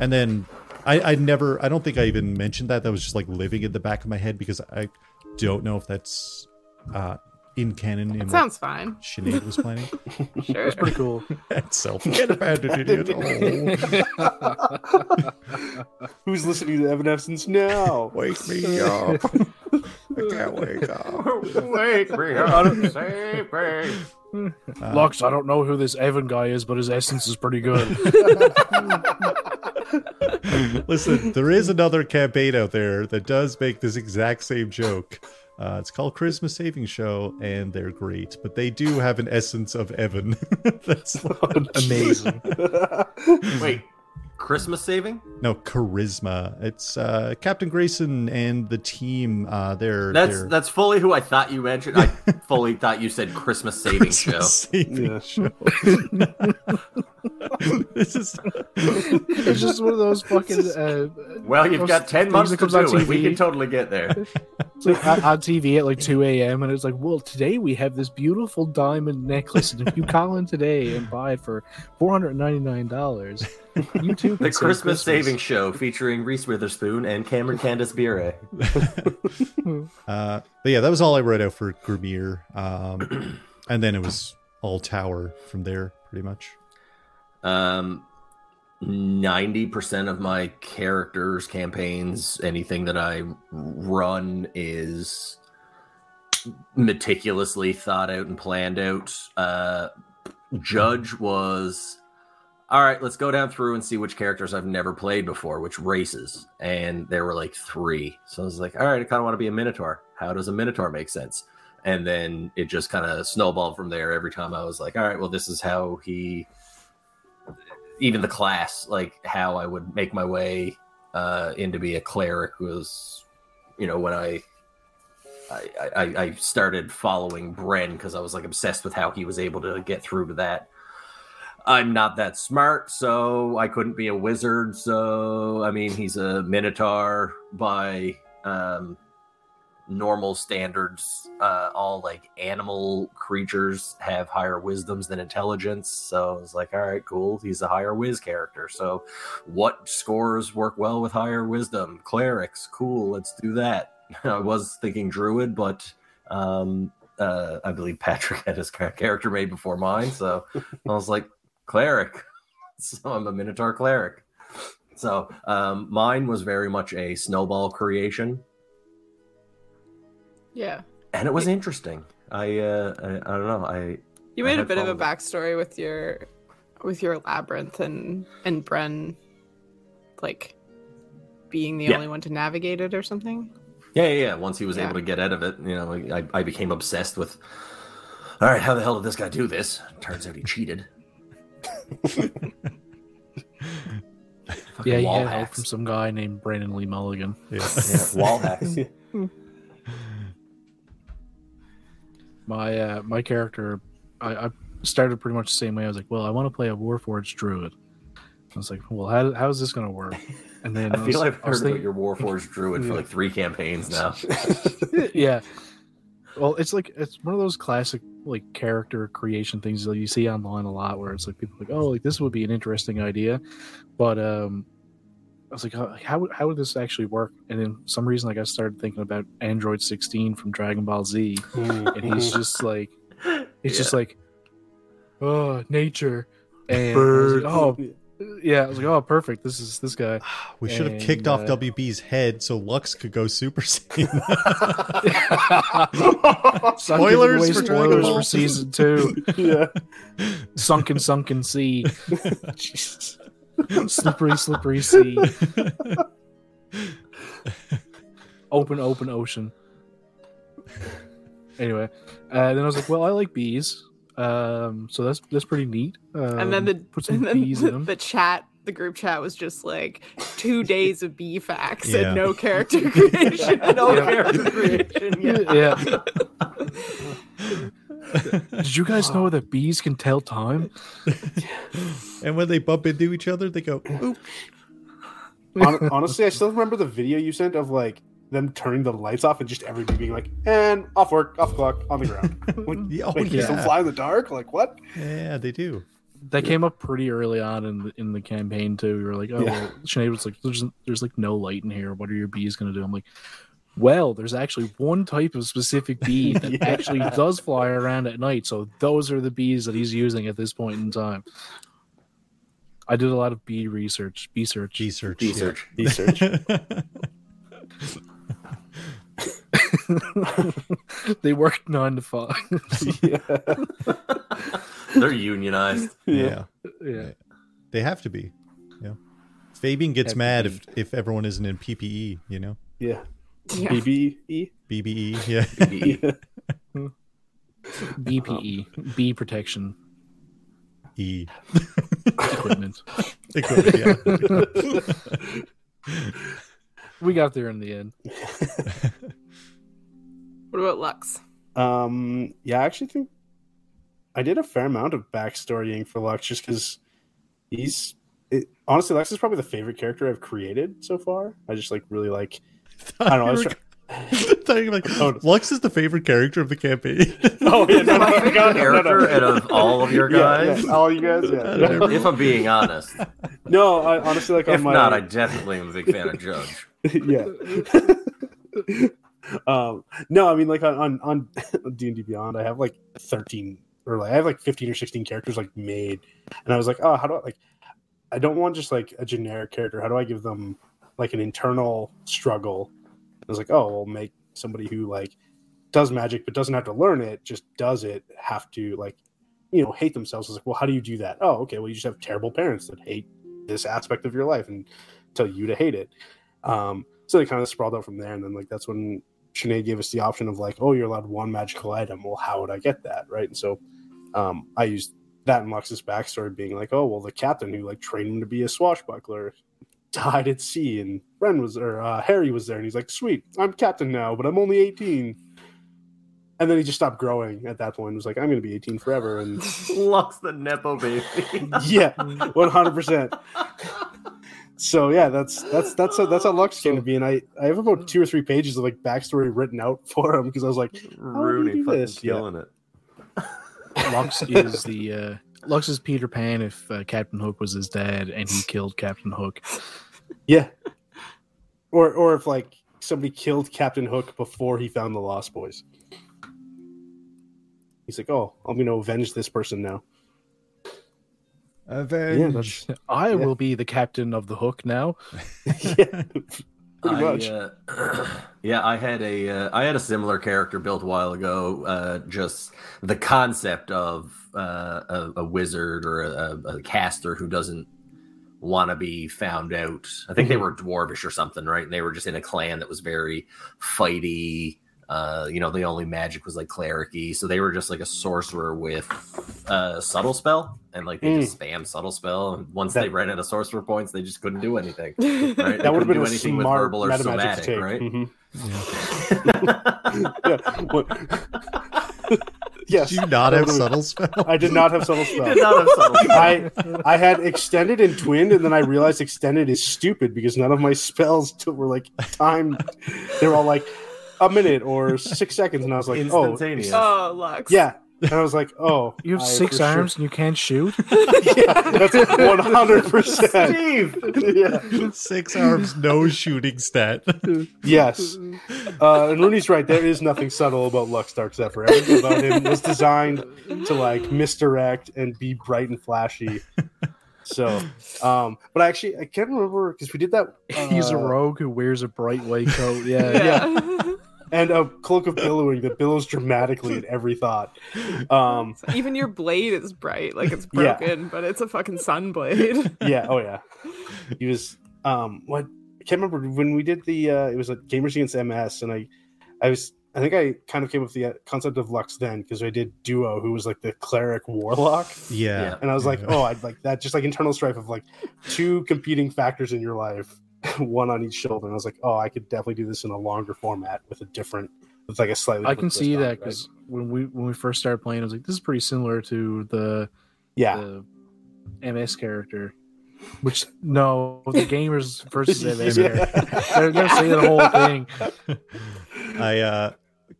and then I, I never, I don't think I even mentioned that. That was just like living in the back of my head because I don't know if that's uh, in canon in That what sounds fine. Sinead was planning. (laughs) Sure. That's pretty cool. (laughs) That's self get abandoned idiot. Who's listening to Evanescence now? (laughs) wake me up. I can't wake up. Wake me up, save me. Uh, Lux, I don't know who this Evan guy is, but his essence is pretty good. (laughs) Listen, there is another campaign out there that does make this exact same joke. Uh, it's called Charisma Saving Show, and they're great, but they do have an essence of Evan. (laughs) That's (laughs) Amazing. Wait, Christmas saving? no charisma. It's uh, Captain Grayson and the team. Uh, they're That's they're that's fully who I thought you mentioned. I (laughs) fully thought you said Christmas saving show. Saving Yeah. Show. (laughs) (laughs) (laughs) this is It's just one of those (laughs) fucking. Uh, Well, you've got ten months to comes do it. We can totally get there. (laughs) It's like on, on TV at like 2 a.m. and it's like, well, today we have this beautiful diamond necklace, and if you call in today and buy it for $499, you too. Can The say Christmas, saving show featuring Reese Witherspoon and Cameron Candace Bure. Uh, but yeah, that was all I wrote out for Grimmier. Um, (clears throat) and then it was all Tower from there, pretty much. Um, ninety percent of my characters, campaigns, anything that I run is meticulously thought out and planned out. Uh, Judge was all right. Let's go down through and see which characters I've never played before, which races, and there were like three. So I was like, all right, I kind of want to be a Minotaur. How does a Minotaur make sense? And then it just kind of snowballed from there. Every time I was like, all right, well, this is how he even the class, like how I would make my way uh, into be a cleric was, you know, when I I, I, I started following Bren because I was like obsessed with how he was able to get through to that. I'm not that smart, so I couldn't be a wizard. So I mean, he's a minotaur by um, normal standards. Uh, all like animal creatures have higher wisdoms than intelligence. So I was like, all right, cool. He's a higher whiz character. So what scores work well with higher wisdom? Clerics, cool. Let's do that. (laughs) I was thinking druid, but um, uh, I believe Patrick had his (laughs) character made before mine. So I was like, cleric. (laughs) so I'm a Minotaur cleric. So um, mine was very much a snowball creation, Yeah. and it was interesting. I uh, I, I don't know. I You made a bit of a with it. backstory with your with your labyrinth and and Bren like being the Yeah. only one to navigate it or something. Yeah, yeah, yeah. Once he was Yeah. able to get out of it, you know, I, I became obsessed with. All right, how the hell did this guy do this? Turns out he cheated. (laughs) Fucking Yeah, he wall had help hacks. from some guy named Brandon Lee Mulligan. Yeah. Yeah, wall hacks. (laughs) My uh, my character, I, I started pretty much the same way. I was like, well, I want to play a Warforged druid. I was like, well, how, how is this going to work? And then (laughs) I was- feel I've I was heard about your Warforged Druid for like three campaigns now. (laughs) (laughs) yeah. Well, it's like it's one of those classic like character creation things that you see online a lot, where it's like people are like, oh, like this would be an interesting idea, but um, I was like, how would how would this actually work? And then for some reason, like I started thinking about Android 16 from Dragon Ball Z, and he's just like, it's just like, oh, nature, and I like, oh, yeah, I was like, oh, perfect. This is this guy. (sighs) We should have kicked And, off uh, WB's head so Lux could go Super Saiyan. (laughs) (laughs) Spoilers for spoilers for season two. (laughs) yeah. sunken, sunken sea, slippery, slippery (laughs) sea, open, open ocean. Anyway, uh, then I was like, well, I like bees, um, so that's that's pretty neat. Um, and then the put some then bees the, in them. the chat the group chat was just like two days of bee facts Yeah. and no character creation. no (laughs) Yeah. character (laughs) creation. Yeah. yeah. (laughs) Did you guys know that bees can tell time? (laughs) and when they bump into each other, they go, oop. Hon- honestly, I still remember the video you sent of like them turning the lights off and just everybody being like, and off work, off clock, on the ground. (laughs) Like, Yeah, oh, like, you still yeah. fly in the dark? Like what? Yeah, they do. That came up pretty early on in the, in the campaign too. We were like, oh, Yeah. well, Sinead was like, there's there's like no light in here. What are your bees gonna do? I'm like, well, there's actually one type of specific (laughs) bee that Yeah. actually does fly around at night. So those are the bees that he's using at this point in time. I did a lot of bee research, bee search. G search. D search. (laughs) Research. (laughs) they work nine to five. yeah. They're unionized. yeah. yeah. They have to be. Yeah. Fabian gets Have mad if, if everyone isn't in PPE, you know? Yeah. Yeah. BBE. BBE, yeah. Yeah. BPE, bee protection E. equipment. (laughs) It could, yeah. we got there in the end. (laughs) What about Lux? Um. Yeah, I actually think I did a fair amount of backstorying for Lux just because he's it, honestly Lux is probably the favorite character I've created so far. I just like really like. I don't know. I was try- Thought you were like, Oh. Lux is the favorite character of the campaign. (laughs) oh yeah, no, no, My no, favorite no, no, character no. out of all of your (laughs) guys. yeah, all you guys. Yeah. If I'm being honest, (laughs) no, I honestly like on if my. not, I definitely am a big fan of Judge. yeah. um, no, I mean like on on on D and D Beyond, I have like thirteen or like I have like fifteen or sixteen characters like made, and I was like, oh, how do I like? I don't want just like a generic character. How do I give them like an internal struggle? I was like, oh, we'll make somebody who like does magic but doesn't have to learn it, just does it, have to like you know hate themselves. I was like, well, how do you do that? Oh, okay, well, you just have terrible parents that hate this aspect of your life and tell you to hate it. Um, so they kind of sprawled out from there, and then like that's when Sinead gave us the option of like, oh, you're allowed one magical item. Well, how would I get that, right? And so um, I used that in Lux's backstory, being like, oh, well, the captain who like trained him to be a swashbuckler died at sea, and Ren was or uh, Harry was there, and he's like, sweet, I'm captain now, but I'm only 18. And then he just stopped growing at that point. and Was like, I'm going to be 18 forever, and (laughs) Lux the Nepo baby. yeah, 100. percent So yeah, that's that's that's a, that's how Lux came to be, and I I have about two or three pages of like backstory written out for him because I was like, Rooney do fucking this? Yeah. it. Lux is the uh, Lux is Peter Pan if uh, Captain Hook was his dad and he killed Captain Hook. Yeah, (laughs) or or if like somebody killed Captain Hook before he found the Lost Boys. He's like, oh, I'm going to avenge this person now. Avenge. (laughs) I Yeah. will be the captain of the hook now. (laughs) yeah, pretty I, much. uh, (clears throat) yeah, I had a uh, I had a similar character built a while ago. Uh, just the concept of uh, a, a wizard or a, a caster who doesn't want to be found out. I think they were dwarvish or something, right? And they were just in a clan that was very fighty. Uh, you know, the only magic was like clericy, so they were just like a sorcerer with uh, subtle spell, and like they just spam subtle spell. And once they ran out of sorcerer points, they just couldn't do anything. (laughs) Right? That would have been do a anything with smart verbal or meta somatic, take. right? Mhm. (laughs) (laughs) Yeah. Yeah. What- (laughs) yes. Do you not have subtle spell? I did not have subtle He spell. did not have subtle spell. (laughs) I I had extended and twinned, and then I realized extended is stupid because none of my spells t- were like timed. They were all like a minute or six seconds, and I was like, oh, Instantaneous. Oh, oh Lux. yeah. And I was like, oh, You have I six for sure- arms and you can't shoot. (laughs) yeah, that's one hundred percent. Steve. Yeah. Six arms, no shooting stat. Yes. Uh, and Rooney's right. There is nothing subtle about Lux Darkzephyr. Everything about him was designed to like misdirect and be bright and flashy. So, um, but I actually I can't remember because we did that. (laughs) He's a uh, rogue who wears a bright white coat. Yeah. (laughs) Yeah. And a cloak of billowing that billows dramatically at every thought. Um, Even your blade is bright, like it's Yeah. broken, but it's a fucking sun blade. (laughs) yeah, oh yeah. He was um what I can't remember when we did the uh it was like Gamers Against MS and I I was I think I kind of came up with the uh, concept of Lux then because I did Duo who was like the cleric warlock Yeah. Yeah. and I was like oh I'd like that just like internal strife of like two competing factors in your life (laughs) one on each shoulder and I was like oh I could definitely do this in a longer format with a different with like a slightly I can see that it, right? because when we when we first started playing, I was like, "This is pretty similar to the yeah the MS character." Which (laughs) no, the gamers (laughs) versus MS Yeah. character. They're gonna say the whole thing. I uh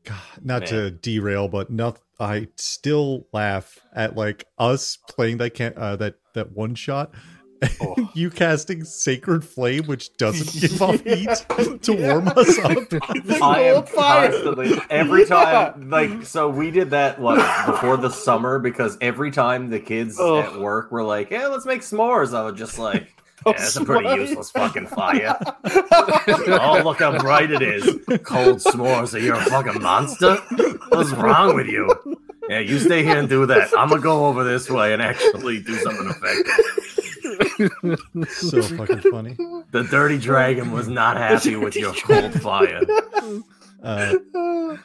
God, not to derail, but not I still laugh at like us playing that can uh, that that one shot. Oh. (laughs) you casting Sacred Flame, which doesn't give off (laughs) heat to warm us up. (laughs) I am Gold fire. constantly every Yeah. time like so we did that what before the summer because every time the kids Oh. at work were like, "Yeah, let's make s'mores," I was just like, "Yeah, it's a pretty useless fucking fire." oh, look how bright it is! Cold s'mores. Are you a fucking monster? What's wrong with you? Yeah, you stay here and do that. I'm gonna go over this way and actually do something effective. (laughs) so (laughs) fucking funny. The dirty dragon was not happy (laughs) with your cold fire. Uh,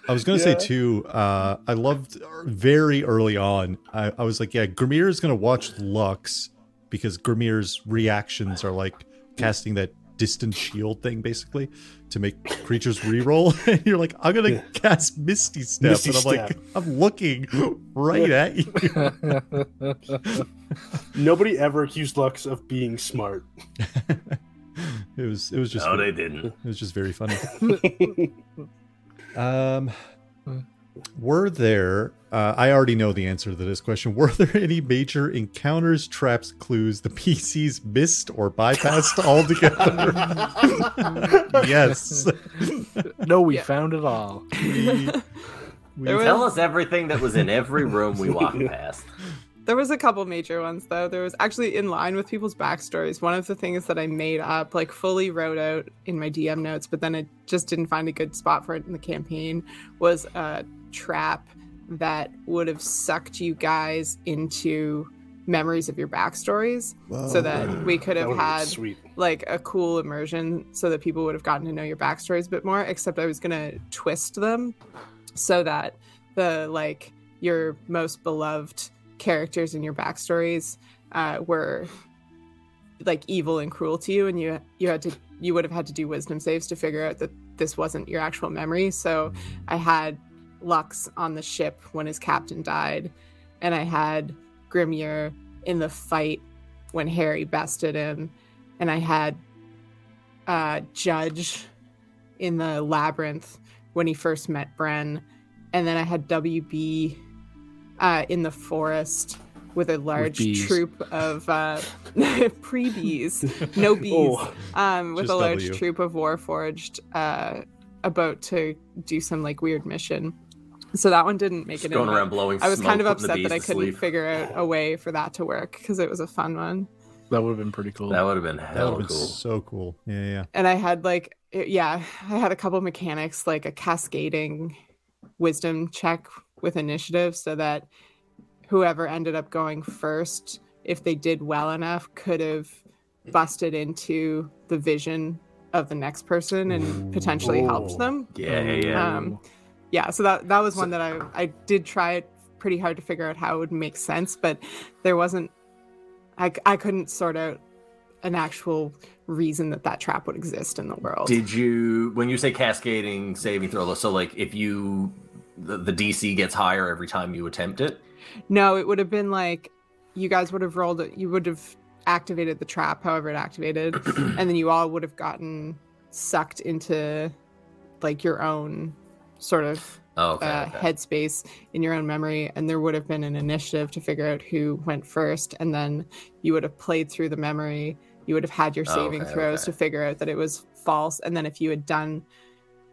I was gonna Yeah. say too. Uh, I loved very early on. I, I was like, yeah, Grimmier is gonna watch Lux because Grimmier's reactions are like casting that distant shield thing, basically, to make creatures reroll. (laughs) and you're like, I'm gonna Yeah. cast Misty Step, Misty and I'm like, I'm looking right at you. (laughs) nobody ever accused Lux of being smart (laughs) it was it was just No, they didn't. it was just very funny. Um, were there? Uh, I already know the answer to this question. Were there any major encounters, traps, clues the PCs missed or bypassed (laughs) altogether? yes. No, we Yeah. found it all. We, (laughs) we- There was- Tell us everything that was in every room we walked (laughs) past. There was a couple major ones though. There was actually in line with people's backstories. One of the things that I made up, like fully wrote out in my DM notes, but then I just didn't find a good spot for it in the campaign, was a trap that would have sucked you guys into memories of your backstories, so that we could have had sweet. like a cool immersion so that people would have gotten to know your backstories a bit more except i was going to twist them so that the like your most beloved characters in your backstories uh, were like evil and cruel to you and you you had to you would have had to do wisdom saves to figure out that this wasn't your actual memory. So i had lux on the ship when his captain died and i had grimmier in the fight when harry bested him and I had uh, Judge in the labyrinth when he first met Bren, and then I had WB uh, in the forest with a large bees. troop of uh, (laughs) pre (laughs) bees, no bees, Oh. um, with a large W. troop of Warforged uh, about to do some like weird mission. So that one didn't make Just it. going in. around blowing I was smoke, kind of upset that I couldn't sleep. figure out a way for that to work because it was a fun one. That would have been pretty cool. That would have been That hella would have been cool. so cool. Yeah, yeah. and I had like it- yeah, I had a couple mechanics like a cascading wisdom check with initiative so that whoever ended up going first, if they did well enough, could have busted into the vision of the next person and potentially helped them. Yeah, yeah, yeah. Um, yeah, so that that was So- one that I I did try it pretty hard to figure out how it would make sense, but there wasn't I I couldn't sort out an actual reason that that trap would exist in the world. Did you, when you say cascading saving throw, so like if you, the, the DC gets higher every time you attempt it? No, it would have been like you guys would have rolled it. You would have activated the trap, however it activated, (clears throat) and then you all would have gotten sucked into like your own sort of Oh, okay. uh, okay. headspace in your own memory, and there would have been an initiative to figure out who went first, and then you would have played through the memory. You would have had your Oh, saving okay, throws to figure out that it was false, and then if you had done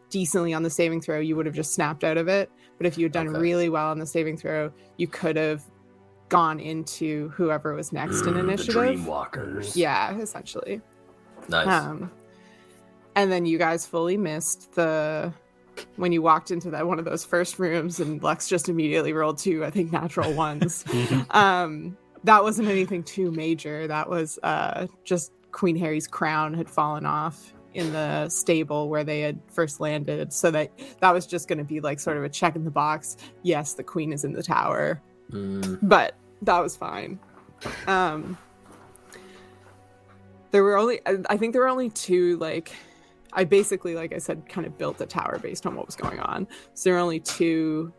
decently on the saving throw, you would have just snapped out of it. But if you had done really well on the saving throw, you could have gone into whoever was next in Mm, initiative. The Dreamwalkers. Yeah, essentially. Nice. Um, and then you guys fully missed the when you walked into that one of those first rooms, and Lux just immediately rolled two, I think, natural ones. (laughs) um, that wasn't anything too major. That was uh, just Queen Harry's crown had fallen off in the stable where they had first landed, so that that was just going to be like sort of a check in the box. Yes, the queen is in the tower Mm, but that was fine. Um, there were only, I think there were only two, like, I basically, like I said, kind of built the tower based on what was going on. So there were only two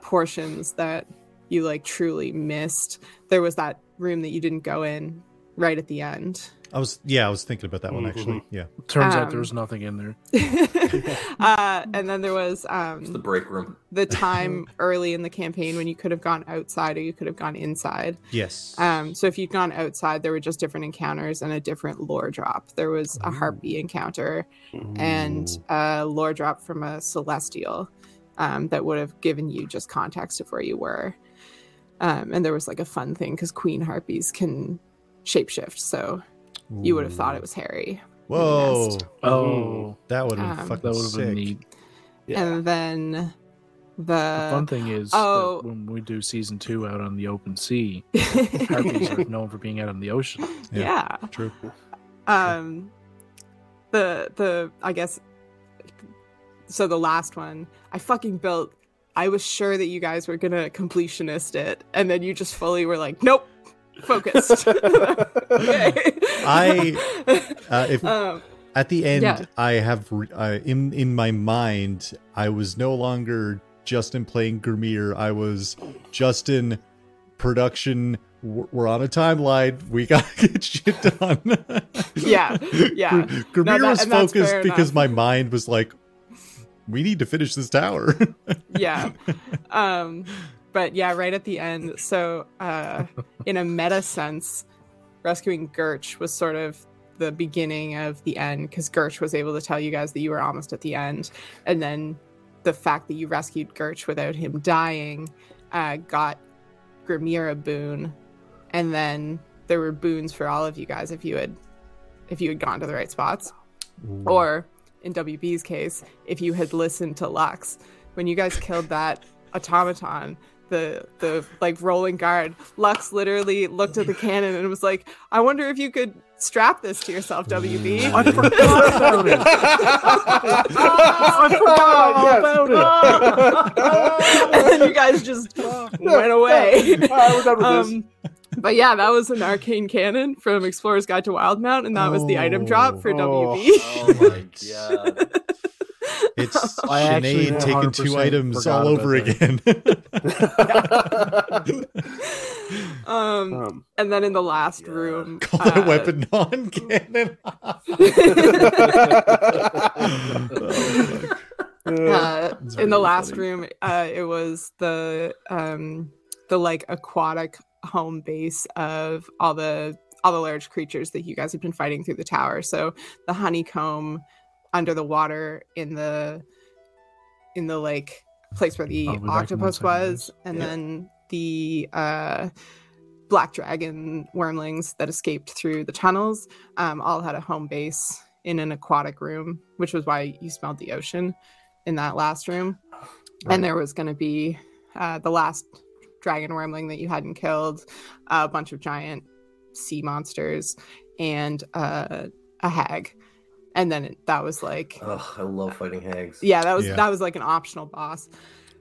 portions that you, like, truly missed. There was that room that you didn't go in right at the end. I was yeah, I was thinking about that one actually. Yeah. Turns out Um, there was nothing in there. (laughs) uh, and then there was um, the break room. the (laughs) time early in the campaign when you could have gone outside or you could have gone inside. Yes. Um, so if you'd gone outside, there were just different encounters and a different lore drop. There was a harpy encounter and a lore drop from a celestial um, that would have given you just context of where you were. Um, and there was like a fun thing because queen harpies can shapeshift, so you would have thought it was Harry. Whoa. Oh, That would have been Um, fucking that would have sick. been neat. And then the, The fun thing is oh. that when we do season two out on the open sea, (laughs) harpies are known for being out on the ocean. yeah. True. um the the i guess so the last one i fucking built i was sure that you guys were gonna completionist it and then you just fully were like nope focused (laughs) (laughs) okay I- (laughs) Uh, if um at the end, Yeah. I have re- uh, in in my mind, I was no longer Justin playing Grimmier. I was Justin production. We're on a timeline. We gotta (laughs) get shit done. Yeah, yeah. (laughs) Gr- No, that- was focused because my mind was like, we need to finish this tower. yeah um but yeah right at the end so uh in a meta sense rescuing Gertch was sort of the beginning of the end because Gertch was able to tell you guys that you were almost at the end. And then the fact that you rescued Gertch without him dying uh got Grimmier a boon and then there were boons for all of you guys if you had if you had gone to the right spots. Or in WB's case, if you had listened to Lux, when you guys killed that automaton, the the like rolling guard, Lux literally looked at the cannon and was like, "I wonder if you could strap this to yourself, WB." I forgot about it. (laughs) I forgot all about it. (laughs) and then you guys just went away. All right, we're done with this. Um, but yeah, that was an arcane cannon from Explorer's Guide to Wildemount, and that was the item drop for Oh. WB. Oh my (laughs) god. It's (laughs) I Sinead taking two items all over again. (laughs) um, Um, and then in the last Yeah. room, (laughs) Call it a uh, weapon non-cannon. uh, in the very last funny. room uh it was the um the like aquatic home base of all the all the large creatures that you guys have been fighting through the tower so the honeycomb under the water in the in the like place where the I'll be back in one octopus was, and Yeah. then the uh, black dragon wormlings that escaped through the tunnels um, all had a home base in an aquatic room, which was why you smelled the ocean in that last room. And there was going to be uh, the last dragon wormling that you hadn't killed, a bunch of giant sea monsters, and uh, a hag. And then it, that was like, Oh, I love fighting hags. yeah, that was Yeah. that was like an optional boss.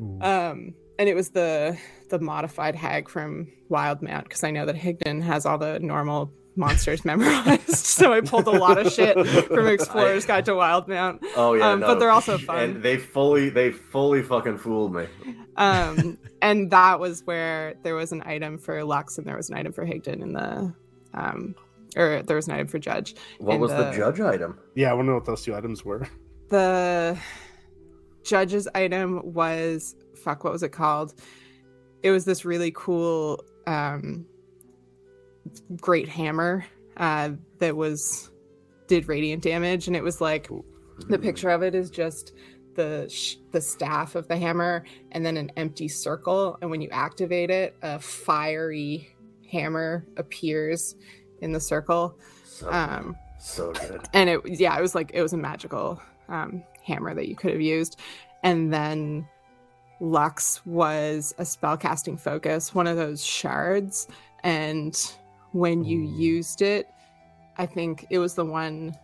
Ooh. Um, and it was the the modified hag from Wildemount because I know that Higdon has all the normal monsters (laughs) memorized. so I pulled a lot of shit from (laughs) Explorer's Guide to Wildemount. Oh yeah, Um, no. but they're also fun. And they fully, they fully fucking fooled me. Um, and that was where there was an item for Lux and there was an item for Higdon in the um, or there was an item for Judge. What And was the the- judge item? Yeah, I want to know what those two items were. the judge's item was fuck what was it called it was this really cool um great hammer uh that was did radiant damage and it was like the picture of it is just the sh- the staff of the hammer and then an empty circle and when you activate it a fiery hammer appears in the circle So, um so good. and it yeah it was like it was a magical um, hammer that you could have used and then lux was a spellcasting focus one of those shards and when you Ooh. used it i think it was the one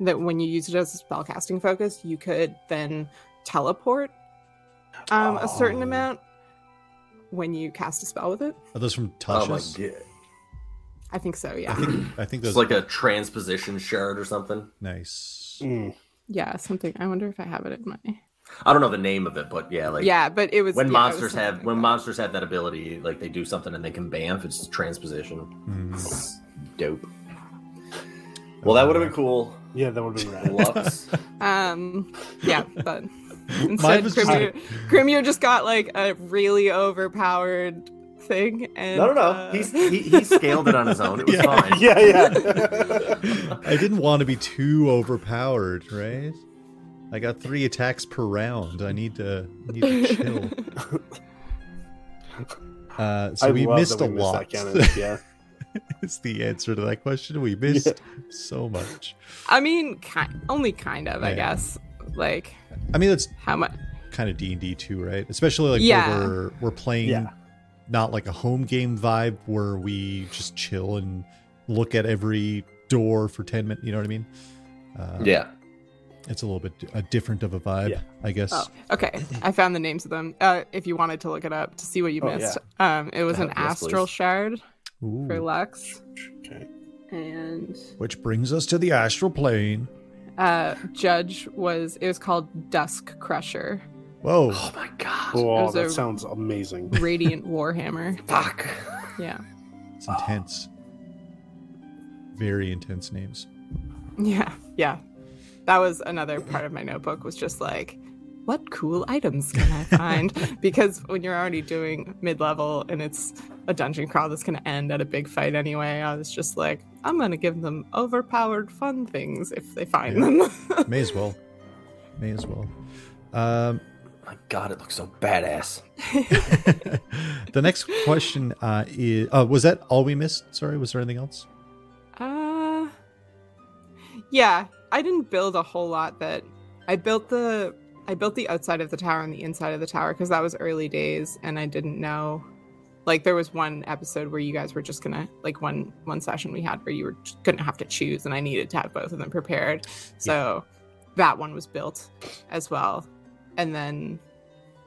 that when you used it as a spellcasting focus you could then teleport um, a certain Oh. amount when you cast a spell with it Are those from Oh my Tasha's? god. I think so I yeah think I think those It's like a transposition shard or something. nice. Mm. yeah something i wonder if i have it in my I don't know the name of it, but yeah, like yeah but it was when yeah, it was monsters have like when that. monsters have that ability, like they do something and they can bamf. It's transposition. Mm. It's dope. Well, that would have been cool. Yeah, that would have been rad. Lux. (laughs) Um, yeah, but (laughs) Mine instead, was just- Grimmier, Grimmier just got like a really overpowered thing. And, No, no, no. uh, He's he, he scaled it on his own. It was (laughs) Yeah. fine. yeah, yeah. I didn't want to be too overpowered, right? I got three attacks per round. I need to need to chill. (laughs) Uh, so I we love missed that a missed lot. that canon. Yeah. (laughs) is the answer to that question. We missed so much. I mean, kind, only kind of, I guess. Like I mean, that's how much? kind of D and D too, right? Especially like Yeah. where we're we're playing Yeah. Not like a home game vibe where we just chill and look at every door for ten minutes. You know what I mean? Uh, Yeah. it's a little bit a different of a vibe, Yeah. I guess. Oh, okay. I found the names of them. Uh, if you wanted to look it up to see what you Oh, missed, um, it was Uh, an yes, astral please. shard Ooh. for Lux, Okay. and Which brings us to the astral plane. uh, Judge was it was called Dusk Crusher, Whoa. Oh my god. Was that a- sounds amazing. (laughs) Radiant Warhammer. Fuck. Yeah, It's intense. Very intense names. yeah, yeah. That was another part of my notebook. Was just like, what cool items can I find? (laughs) because when you're already doing mid level and it's a dungeon crawl that's going to end at a big fight anyway, I was just like, I'm going to give them overpowered fun things if they find Yeah. them. May as well. May as well. Um, My god, it looks so badass. (laughs) the next question uh, is uh, was that all we missed? Sorry, was there anything else? Uh, yeah, I didn't build a whole lot. That I built the I built the outside of the tower and the inside of the tower because that was early days, and I didn't know. Like there was one episode where you guys were just gonna like one one session we had where you were just gonna have to choose, and I needed to have both of them prepared. So that one was built as well, and then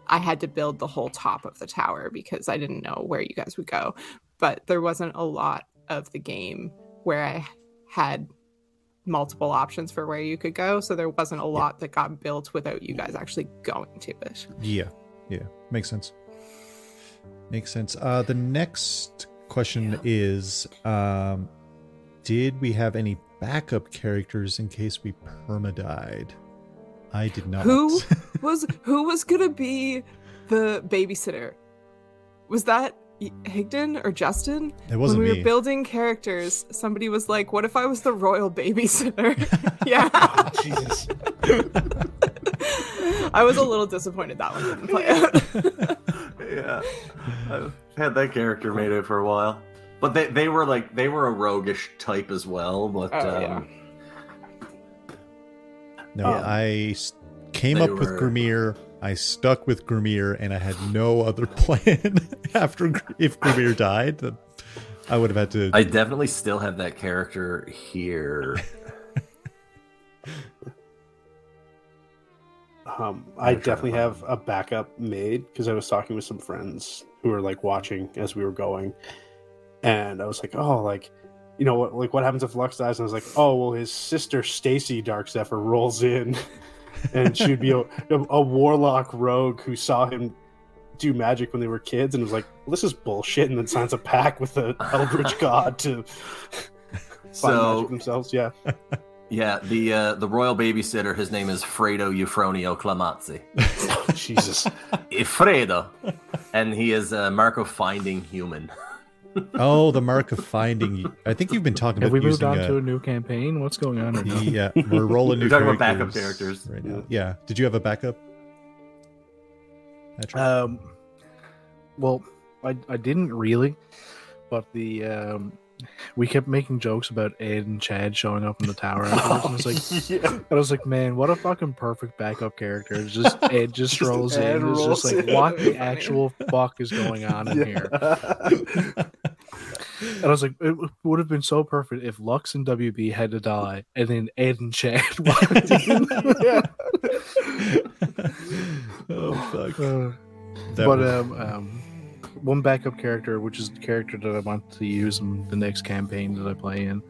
I had to build the whole top of the tower because I didn't know where you guys would go. But there wasn't a lot of the game where I had multiple options for where you could go. So there wasn't a lot that got built without you guys actually going to it. Yeah, yeah, makes sense. Makes sense. Uh, the next question is: um, Did we have any backup characters in case we perma died? I did not. Who (laughs) was who was gonna be the babysitter? Was that Higdon or Justin? it wasn't when we me. were building characters, somebody was like, "What if I was the royal babysitter?" (laughs) yeah. Jesus. (laughs) I was a little disappointed that one didn't play out. (laughs) yeah, I've had that character made it for a while, but they they were like they were a roguish type as well. But Oh, um, yeah. No, Yeah. I s- came They up with were- Grimmier. I stuck with Grimmier, and I had no (laughs) other plan (laughs) after if Grimmier died. I would have had to. I definitely still have that character here. (laughs) Um, I definitely have a backup made because I was talking with some friends who were like watching as we were going, and I was like, "Oh, like, you know what? Like, what happens if Lux dies?" And I was like, "Oh, well, his sister Stacy Darkzephyr rolls in, and she'd be a, a, a warlock rogue who saw him do magic when they were kids, and was like, well, "This is bullshit," and then signs a pact with the Eldritch (laughs) God to find magic so themselves. Yeah, yeah, the uh, the royal babysitter. His name is Fredo Eufronio Clamazzi. (laughs) Jesus. Fredo, and he is uh, mark of finding human. Oh, the mark of finding. I think you've been talking Have about we moved using on uh, to a new campaign? What's going on right now? Yeah, we're rolling new We're talking about characters backup characters. right now. Yeah. Did you have a backup? Patrick? Um, well, I I didn't really, but the um, we kept making jokes about Ed and Chad showing up in the tower. Afterwards, and I was like, (laughs) yeah. I was like, man, what a fucking perfect backup character! It's just (laughs) Ed just Just rolls Ed in. It's rolls just like, in. what the (laughs) actual fuck is going on in here? And I was like, it would have been so perfect if Lux and WB had to die, and then Ed and Chad. walked in. yeah. oh fuck. Uh, but was- um, um, one backup character, which is the character that I want to use in the next campaign that I play in,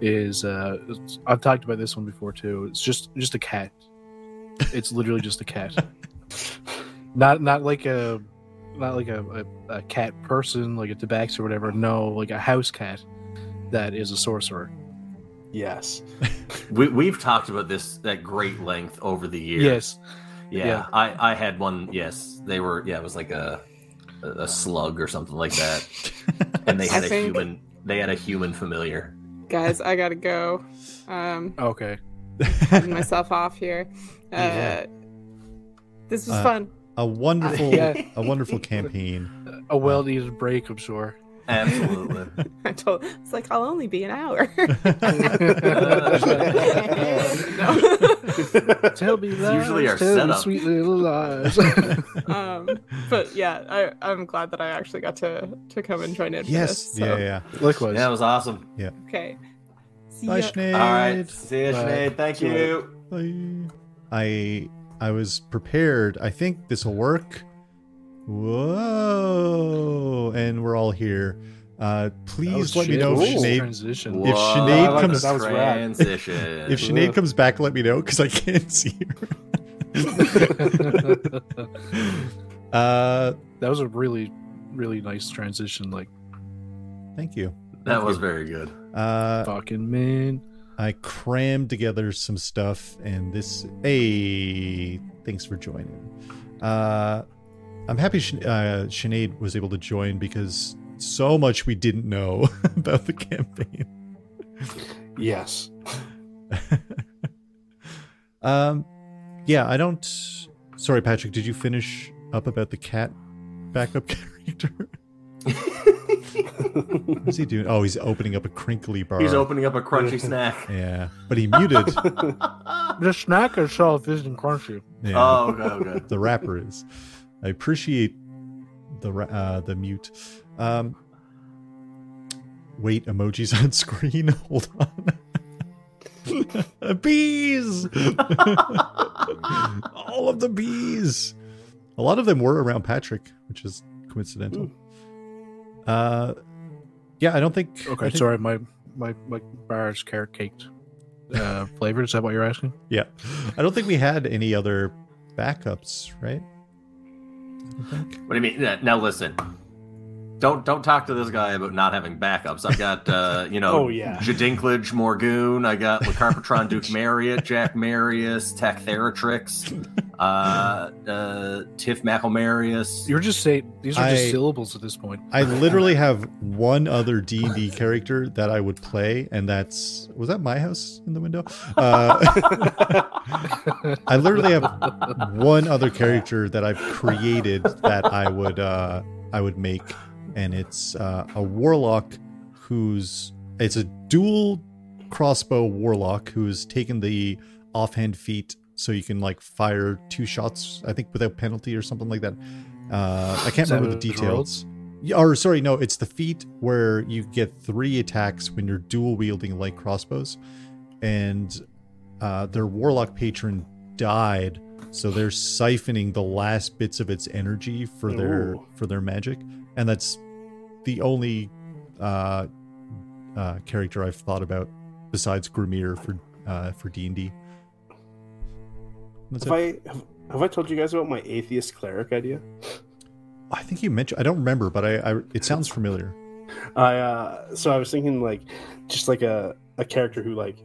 is uh, I've talked about this one before too. It's just just a cat. It's literally just a cat. (laughs) not not like a not like a, a, a cat person like a tabax or whatever. No, like a house cat that is a sorcerer. Yes. (laughs) We we've talked about this at great length over the years. Yes, Yeah, Yeah. I I had one. Yes, they were. Yeah, it was like a a slug or something like that, (laughs) and they had I a think- human. They had a human familiar. Guys, I gotta go. Um, okay. cutting myself off here. (laughs) Uh, Yeah. This was Uh, fun. a wonderful, (laughs) Yeah. a wonderful campaign. A well needed break, I'm sure. Absolutely. (laughs) I told it's like I'll only be an hour. (laughs) (laughs) Tell me lies. usually our tell setup. sweet little lies. um, but yeah, I, I'm glad that I actually got to to come and join in. For yes. this, so, Yeah, yeah. Likewise. yeah, it was awesome. Yeah. Okay. See Bye. Sinead. All right, see you, Bye. Sinead. Thank you you. Bye. I I was prepared. I think this will work. Whoa! And we're all here. Uh, please let me know if Ooh. Sinead transition. If Whoa, Sinead I like comes- That was rad. transition. if Sinead comes back. Let me know because I can't see her. (laughs) uh, that was a really, really nice transition. Like thank you. that was very good. Uh, fucking man. I crammed together some stuff, and this. Hey, thanks for joining. Uh, I'm happy Sh- uh, Sinead was able to join because so much we didn't know (laughs) about the campaign. Yes. (laughs) um, yeah, I don't. Sorry, Patrick. Did you finish up about the cat backup (laughs) character? What's he doing? Oh, he's opening up a crinkly bar. He's opening up a crunchy snack. Yeah, but he muted. The snack itself isn't crunchy. Yeah. Oh, okay, okay. the wrapper is. I appreciate the uh, the mute. Um, wait, emojis on (laughs) screen. (laughs) Hold on. (laughs) bees. All of the bees. A lot of them were around Patrick, which is coincidental. Uh, yeah, I don't think. Okay, think- sorry, my my my bar is carrot caked. Uh, flavor? Is that what you're asking? Yeah, I don't think we had any other backups, right? What do you mean? Now listen. Don't don't talk to this guy about not having backups. I've got uh, (laughs) you know, Oh, yeah. Jadinklage Morgoon. I got Lecarpatron (laughs) Duke Marriott, Jack Marius, Tech Theratrix, (laughs) uh, uh, Tiff McElmarius. You're just saying these are just I- syllables at this point. I literally have one other D and D character that I would play, and that's was that my house in the window. Uh, I literally have one other character that I've created that I would uh, I would make, and it's uh, a warlock who's it's a dual crossbow warlock who's taken the offhand feat, so you can like fire two shots, I think, without penalty or something like that. Uh, I can't remember the details. Yeah, or sorry, no, it's the feat where you get three attacks when you're dual wielding light crossbows, and uh, their warlock patron died, so they're siphoning the last bits of its energy for their Ooh. for their magic, and that's the only uh, uh, character I've thought about besides Grimmier for uh, for D and D. Have it. I have, have I told you guys about my atheist cleric idea? I think you mentioned. I don't remember, but I, I it sounds familiar. I uh so I was thinking like just like a a character who like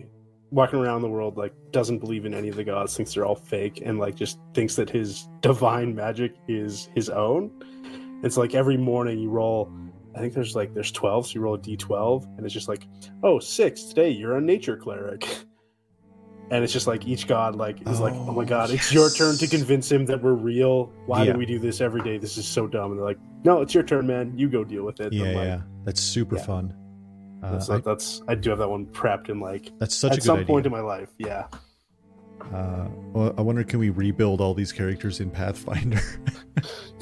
walking around the world like doesn't believe in any of the gods, thinks they're all fake, and like just thinks that his divine magic is his own. It's like every morning you roll. I think there's like there's twelve, so you roll a d12, and it's just like, oh six today you're a nature cleric. (laughs) And it's just like each god like is like, oh my Oh, god, it's your turn to convince him that we're real. Why Yeah. do we do this every day? This is so dumb. And they're like, no, it's your turn, man. You go deal with it. Yeah, like, yeah, that's super yeah. fun. Uh, that's, I- that's I do have that one prepped in like that's such a at good some idea. point in my life. Yeah. Uh, well, I wonder, can we rebuild all these characters in Pathfinder?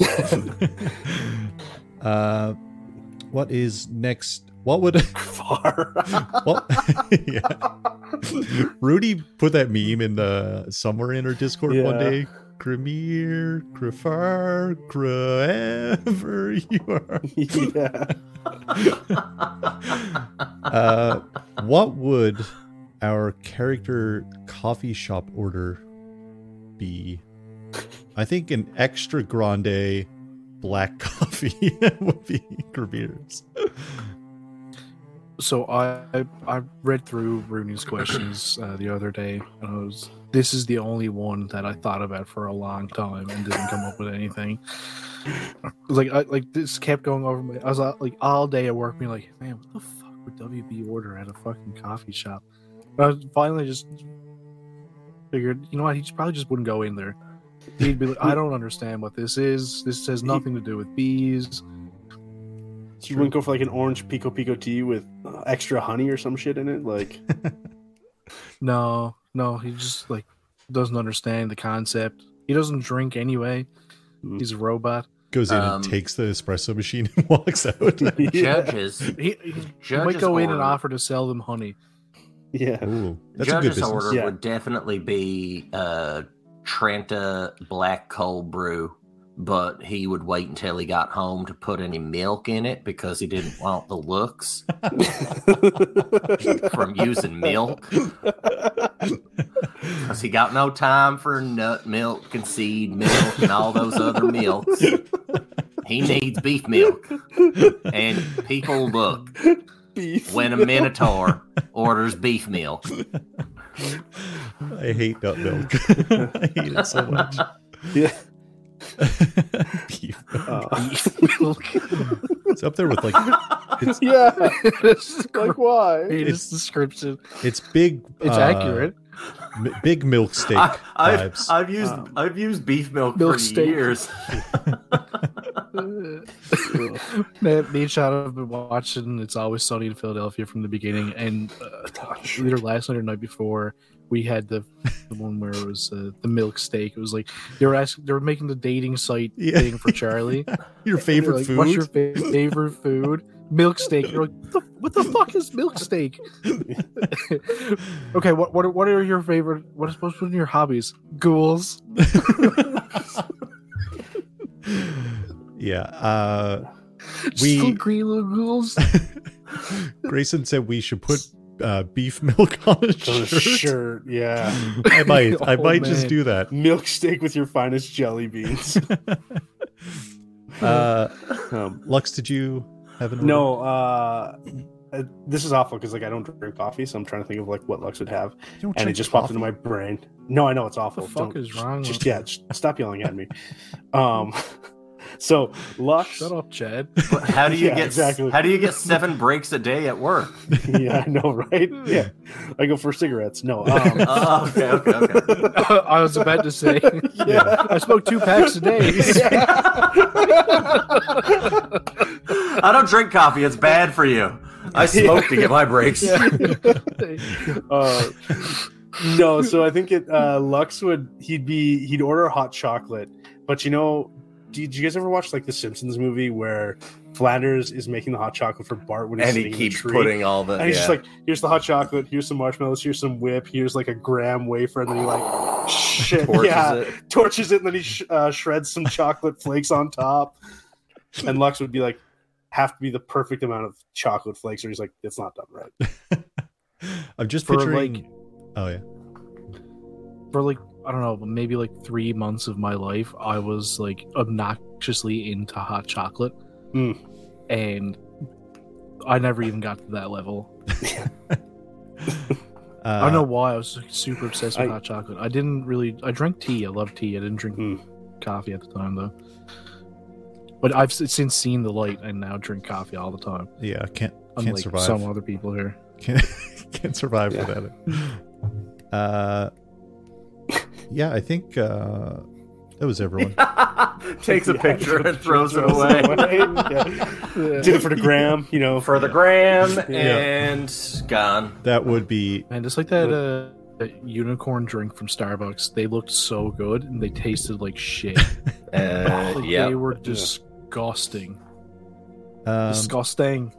(laughs) (laughs) uh, what is next? What would (laughs) Far. what? (laughs) yeah. Rudy put that meme in the somewhere in our Discord one day. Grimmier, Grafar, wherever you are. (laughs) yeah. Uh, what would our character coffee shop order be? I think an extra grande black (laughs) coffee would be Grimmier's. So I I read through Rooney's questions uh, the other day, and I was this is the only one that I thought about for a long time and didn't come up with anything. Like I, like this kept going over my. I was uh, like all day at work, being like, man, what the fuck would WB order at a fucking coffee shop? But I finally just figured, you know what? He probably just wouldn't go in there. He'd be like, I don't understand what this is. This has nothing to do with bees. So you wouldn't go for like an orange pekoe pekoe tea with uh, extra honey or some shit in it, like (laughs) No, no, he just like doesn't understand the concept. He doesn't drink anyway. Mm. He's a robot. Goes in Um, and takes the espresso machine and (laughs) walks out. (laughs) yeah. Judges, He, he, he Judge's might go in and order. offer to sell them honey. yeah. Ooh, that's a good Judge's business. order Yeah. would definitely be uh, Trenta black cold brew, but he would wait until he got home to put any milk in it because he didn't want the looks (laughs) from using milk. Because he got no time for nut milk and seed milk and all those other milks. He needs beef milk. And people look Beef. when a Minotaur orders beef milk. I hate nut milk. (laughs) I hate it so much. Yeah. (laughs) Beef. Uh, It's up there with like yeah. (laughs) it's Like why? Read his description. it's big. It's uh, accurate. M- big milk steak I, I've, vibes. I've used Um, I've used beef milk, milk for steak. years. (laughs) (laughs) Man, me and Sean have been watching It's Always Sunny in Philadelphia from the beginning, and uh, either last night or night before, we had the, the one where it was uh, the milk steak. It was like they were asking, they were making the dating site Yeah. thing for Charlie. (laughs) Your favorite like, food? What's your fa- favorite food? Milk steak. You're like, what the, what the fuck is milk steak? (laughs) okay, what what are, what are your favorite? What is supposed to be your hobbies? Ghouls. (laughs) yeah. Uh, We- little green little ghouls. (laughs) Grayson said we should put uh, beef milk on a Oh, shirt. shirt. Yeah. I might. I Oh, might just do that. Milk steak with your finest jelly beans. Uh, Um, Lux, did you have an order? no, uh, uh, this is awful because like I don't drink coffee, so I'm trying to think of like what Lux would have, You don't and it drink just popped coffee? into my brain. No, I know it's What awful. the fuck Don't- is wrong Just with yeah, just stop yelling at me. Um, (laughs) so Lux. Shut up, Chad. But how do you (laughs) Yeah, get exactly. how do you get seven breaks a day at work? (laughs) yeah, I know, right? Yeah, I go for cigarettes. No, (laughs) um, Oh, okay, okay, okay. I was about to say, yeah. I smoke two packs a day. I don't drink coffee. It's bad for you. I smoke to get my breaks. uh, no, so I think it uh, Lux would he'd be he'd order hot chocolate, but you know, did you guys ever watch like the Simpsons movie where Flanders is making the hot chocolate for Bart when he's And he sitting in the keeps tree? putting all the and he's yeah. just like, here's the hot chocolate, here's some marshmallows, here's some whip, here's like a graham wafer, and then he like (gasps) shit, torches yeah, it. torches it, and then he sh- uh, shreds some chocolate flakes on top. And Lux would be like, have to be the perfect amount of chocolate flakes, or he's like, it's not done right. (laughs) I'm just For, picturing. like- oh yeah. For like, I don't know, maybe like three months of my life, I was like obnoxiously into hot chocolate. Mm. And I never even got to that level. (laughs) (laughs) Uh, I don't know why I was super obsessed with I- hot chocolate. I didn't really. I drank tea. I love tea. I didn't drink Hmm. coffee at the time though. But I've since seen the light and now drink coffee all the time. Yeah, can't can't Unlike survive. some other people here. Can't (laughs) can't survive Yeah. without it. Uh, yeah, I think uh, that was everyone. (laughs) Takes a (laughs) Yeah, picture and (laughs) throws it away. Yeah. Did it for the gram, you know. For the gram Yeah. and gone. that would be And just like that uh, that unicorn drink from Starbucks, they looked so good and they tasted like shit. Uh, Like, yeah. They were disgusting. um, disgusting.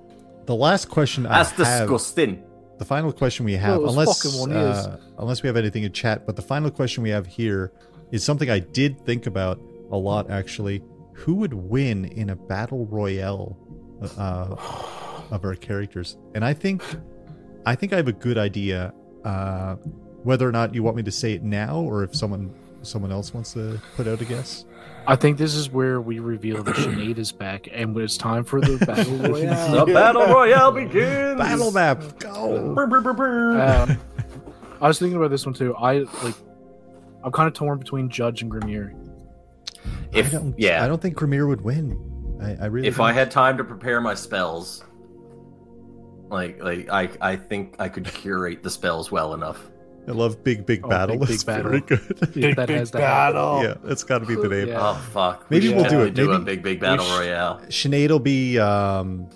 the last question I That's have. disgusting. The final question we have, Well, unless uh, unless we have anything in chat, but the final question we have here is something I did think about a lot actually. Who would win in a battle royale uh, of our characters? And I think, I think I have a good idea. Uh, whether or not you want me to say it now, or if someone someone else wants to put out a guess. I think this is where we reveal that Sinead is back, and when it's time for the battle (laughs) royale. The battle royale begins. Battle map, go! Brr, brr, brr, brr. Um, I was thinking about this one too. I like. I'm kind of torn between Judge and Grimmier. if I don't, yeah, I don't think Grimmier would win. I, I really. if don't. I had time to prepare my spells, like like I I think I could curate the spells well enough. I love big big Oh, battle. Big Big It's Battle. very good. (laughs) Big, that big has to battle. yeah, that's got to be the name. Yeah. Oh fuck! Maybe should we'll do it. Do a big big battle sh- royale. Sinead will be um,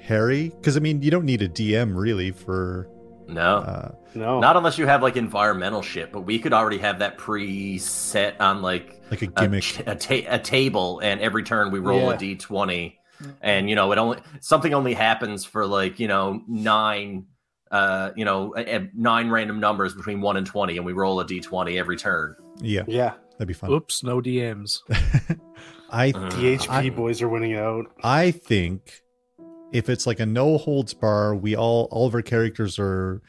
Harry, because I mean, you don't need a DM really for. No, Uh, No. not unless you have like environmental shit. But we could already have that pre-set on like like a a, gimmick. ch- a, ta- a table, and every turn we roll Yeah. a d20, and you know it only something only happens for like you know nine, uh, you know a- a- nine random numbers between one and twenty, and we roll a d20 every turn. yeah, Yeah. that'd be fun. Oops, no DMs. (laughs) I Uh, The HP I- boys are winning out. I think if it's like a no holds bar, we all all of our characters are,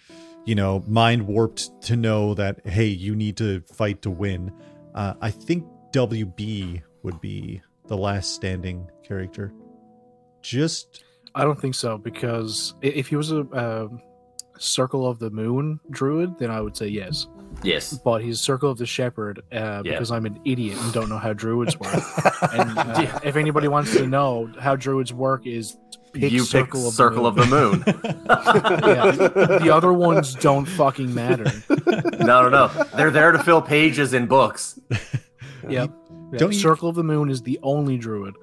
you know, mind warped to know that hey, you need to fight to win. Uh, I think WB would be the last standing character. Just I don't think so because if he was a um Circle of the Moon druid, then I would say yes. Yes. But he's Circle of the Shepherd uh, Yeah. because I'm an idiot and don't know how druids work. (laughs) and uh, if anybody wants to know how druids work, is pick you pick Circle of Circle the of the Moon. yeah. The other ones don't fucking matter. no, no, no. They're there to fill pages in books. Yep. Yeah, Don't you- Circle of the Moon is the only druid.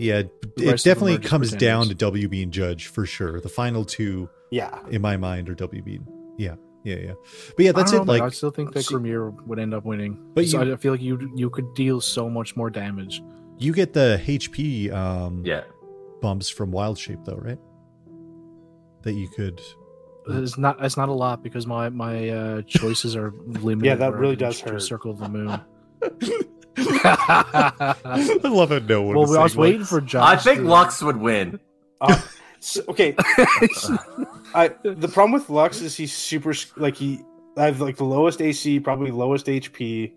Yeah, it rest of them definitely comes down to pretenders. WB and Judge for sure. The final two Yeah. in my mind are WB. Yeah, yeah, yeah. But yeah, that's it. know. Like I still think that See- Grimmier would end up winning. But But you- I feel like you you could deal so much more damage. you get the HP um, Yeah. bumps from Wild Shape though, right? That you could. It's not it's not a lot because my my uh, choices are (laughs) limited. Yeah, that really does hurt. Circle of the Moon. (laughs) (laughs) I love it. No one. well, I was waiting like, for Josh. I think to- Lux would win. Uh, so- okay. (laughs) I the problem with Lux is he's super like he I have like the lowest AC, probably lowest HP.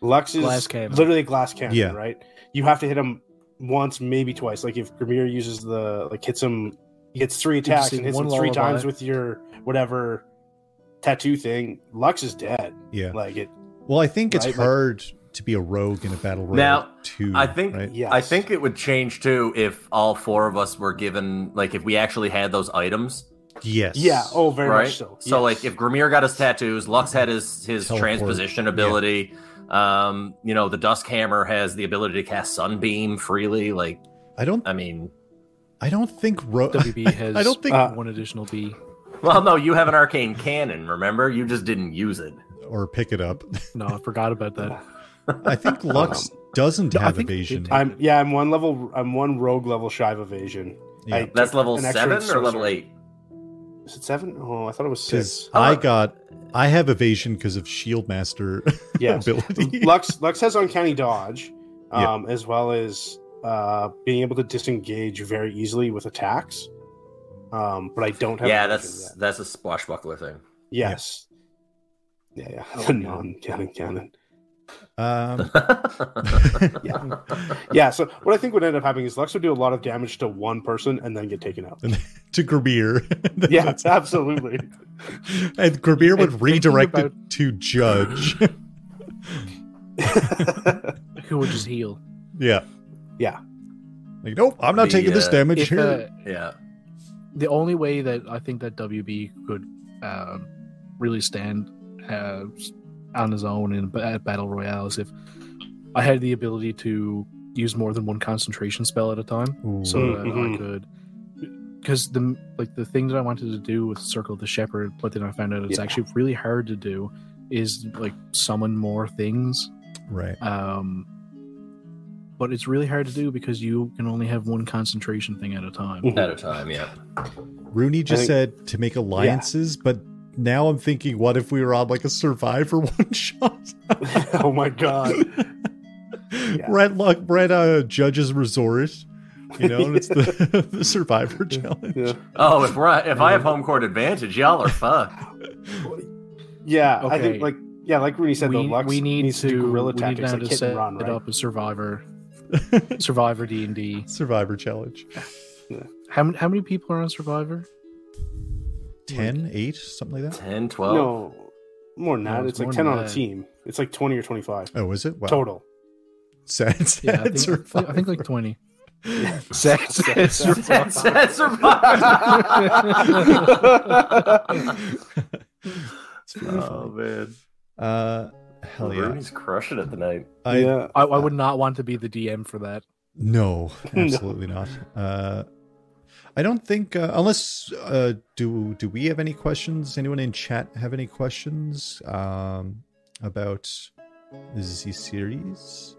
Lux is Glass cannon. literally a glass cannon, Yeah. right? You have to hit him once, maybe twice. Like if Grimmier uses the like hits him, he gets three attacks and hits him three times with your whatever tattoo thing. Lux is dead. Yeah. Like it. Well, I think it's Right, like- hard to be a rogue in a battle royale Now, too. I think right? Yes. I think it would change too if all four of us were given like if we actually had those items, yes. Yeah. Oh, very right? much so. So Yes. like if Grimmier got his tattoos, Lux had his his Teleport. transposition ability. Um, you know, the Dusk Hammer has the ability to cast Sunbeam freely. Like, I don't. I mean, I don't think ro- WB (laughs) has I don't think Uh, one additional B. well, no, you have an arcane cannon. Remember, you just didn't use it. or pick it up. No, I forgot about that. I think (laughs) Lux doesn't have think it evasion. I'm yeah. I'm one level. I'm one rogue level shy of evasion. Yeah. I That's level seven or sorcerer. level eight. Is it seven? Oh, I thought it was Because six. I Oh. got, I have evasion because of Shield Master (laughs) Yes. ability. (laughs) Lux Lux has uncanny dodge, Yeah. um, as well as uh, being able to disengage very easily with attacks. Um, but I don't have. Yeah, that's yet. that's a swashbuckler thing. yes. Yeah, yeah. The non-cannon cannon. Um, (laughs) (laughs) Yeah. Yeah. So what I think would end up happening is Lux would do a lot of damage to one person and then get taken out. (laughs) to Grimmier. yeah, absolutely. and Grimmier would And redirect about- it to Judge. Who would just heal? yeah. Yeah. Like, nope, I'm not The, taking this uh, damage If, here. uh, yeah. the only way that I think that WB could um, really stand uh, on his own in ba- at battle royale is if I had the ability to use more than one concentration spell at a time, Ooh. so that Mhm. I could. Because the like the thing that I wanted to do with Circle of the Shepherd, but then I found out it's Yeah. actually really hard to do, is like summon more things. right. Um, but it's really hard to do because you can only have one concentration thing at a time. At a time, yeah. Rooney just think- said to make alliances, but now I'm thinking, what if we were on like a Survivor (laughs) one shot? (laughs) oh my god. (laughs) Yeah. We're at luck. We're at a uh, judge's resort. You know, and it's the, the Survivor challenge. Yeah. Oh, if we're if I have home court advantage, y'all are fucked. Yeah, I think like yeah, like Rooney said, we, though, Lux we need needs to, to do guerrilla we need tactics like to set and run, it right? up as Survivor, Survivor D and D. Survivor challenge. How many how many people are on Survivor? 10, 8, something like that. 10, 12. No, more than No, that. it's it's like ten than on a team. It's like twenty or twenty-five Oh, is it? Wow. total. Sad, (laughs) sad Yeah, I think, I think like twenty. (laughs) Sad, sad Survivor. That's survivor. Oh man, Uh, hell yeah. Rooney's crushing it tonight. I, yeah, I, I would not want to be the DM for that. (laughs) No, absolutely not. Uh, I don't think uh, unless uh, do do we have any questions? Anyone in chat have any questions um, about the Z series?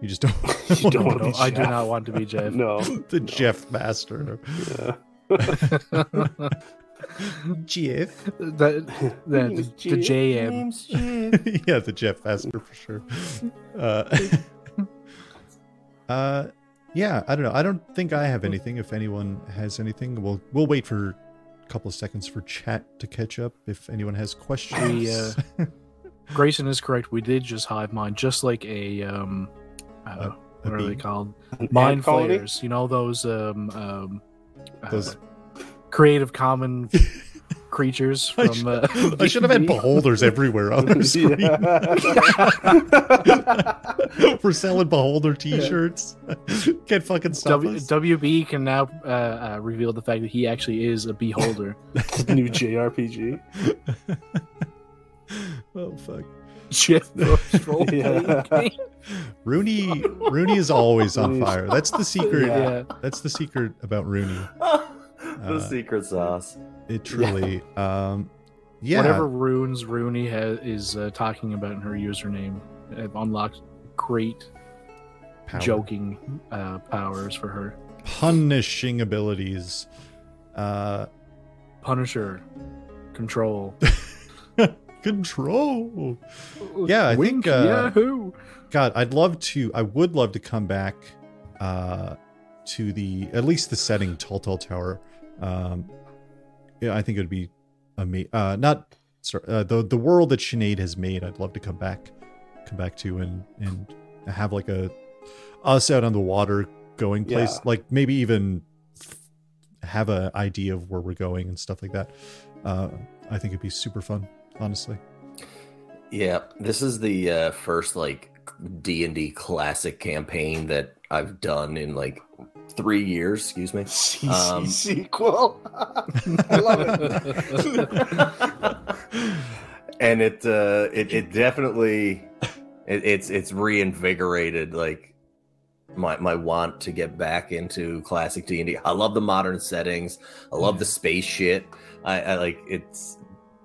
You just don't. (laughs) You don't No, wanna be I do not want to be Jeff. no. (laughs) the Jeff Master. Yeah. (laughs) Jeff. the, the, the, the JM. yeah, the Jeff Master for sure. Uh, uh, yeah, I don't know. I don't think I have anything. If anyone has anything, we'll we'll wait for a couple of seconds for chat to catch up. If anyone has questions, We, uh, (laughs) Grayson is correct. We did just hive mind, just like a um, uh, A- a what are they called? An Mind ant flayers. You know those um, um, uh, Those- creative common (laughs) creatures I from. Uh, (laughs) I should have had beholders everywhere on the (laughs) screen. Yeah. (laughs) We're selling beholder T-shirts. Can't fucking stop W- us. WB can now uh, uh, reveal the fact that he actually is a beholder. New JRPG. oh fuck. Jeff Yeah. Rooney Rooney is always on fire. That's the secret. Yeah. That's the secret about Rooney. the Uh, secret sauce. It truly. Um, yeah. Whatever runes Rooney ha- is uh, talking about in her username have unlocked great power. joking uh, powers for her. punishing abilities. Uh, Punisher, control. (laughs) control. Yeah, I Wink, think. Uh, Yahoo! God, I'd love to. I would love to come back uh, to the at least the setting Tall Tall Tower. Um, yeah, I think it would be amazing. Uh, not sorry, uh, the the world that Sinead has made. I'd love to come back, come back to and and have like a us out on the water going place, Yeah. like maybe even have an idea of where we're going and stuff like that. Uh, I think it'd be super fun, honestly. Yeah, this is the uh, first like D and D classic campaign that I've done in like three years. Excuse me. (laughs) Um, sequel. (laughs) I love it. (laughs) and it uh it, it definitely it, it's it's reinvigorated like my my want to get back into classic D&D. I love the modern settings. I love the space shit. I, I like it's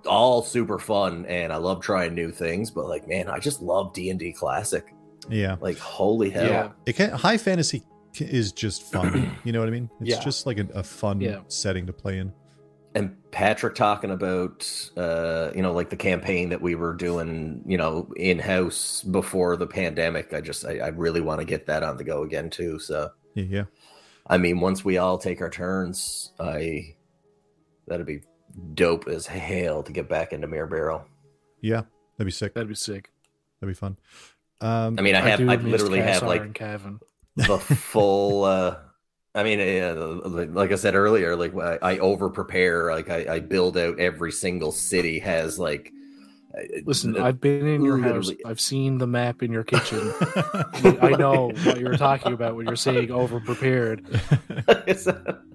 all super fun and I love trying new things, but like man, I just love D&D classic. Yeah, Like holy hell. Yeah. it can high fantasy c- is just fun. (clears throat) you know what I mean? It's Yeah. just like a, a fun Yeah. setting to play in. and Patrick talking about uh you know like the campaign that we were doing you know in house before the pandemic I just I, I really want to get that on the go again too so Yeah, yeah. I mean once we all take our turns I that'd be dope as hell to get back into Mirror Barrel Yeah, that'd be sick. That'd be sick. That'd be fun. Um, I mean I have do I, miss literally have Cassar like and Cavan. The full uh I mean, uh, like I said earlier, like I, I over prepare. Like I, I build out every single city has like. Listen, uh, I've been in your house. I've seen the map in your kitchen. (laughs) I know what you're talking about when you're saying over prepared. (laughs)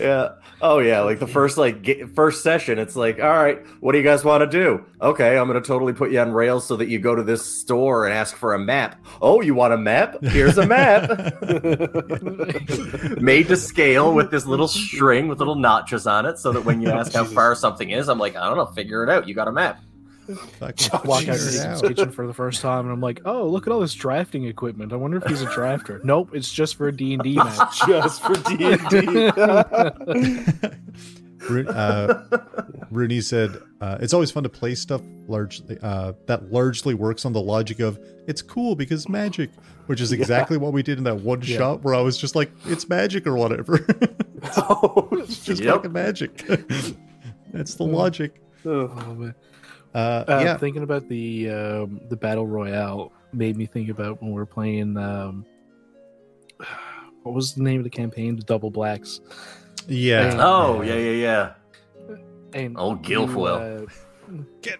Yeah. Oh yeah. Like the first like ge- first session, it's like, all right, what do you guys want to do? Okay, I'm gonna totally put you on rails so that you go to this store and ask for a map. Oh, you want a map? Here's a map. (laughs) Made to scale with this little string with little notches on it, so that when you ask how far something is, I'm like, I don't know, figure it out. You got a map. Fucking Walk out of figure it Nathan's kitchen for the first time, and I'm like, "Oh, look at all this drafting equipment. I wonder if he's a drafter." (laughs) nope, it's (laughs) just for d and D map. Just for D and D. Uh, Rooney said, uh, "It's always fun to play stuff largely uh, that largely works on the logic of it's cool because magic, which is exactly what we did in that one Yeah. shot where I was just like, it's magic or whatever. (laughs) Oh, it's just Yep. fucking magic. That's the logic. oh. Oh, man. Uh, Uh, yeah, Thinking about the um, the battle royale made me think about when we were playing. Um, (sighs) what was the name of the campaign? The Double Blacks. yeah. Oh yeah, yeah, yeah. And Old you, Guilfoyle. uh,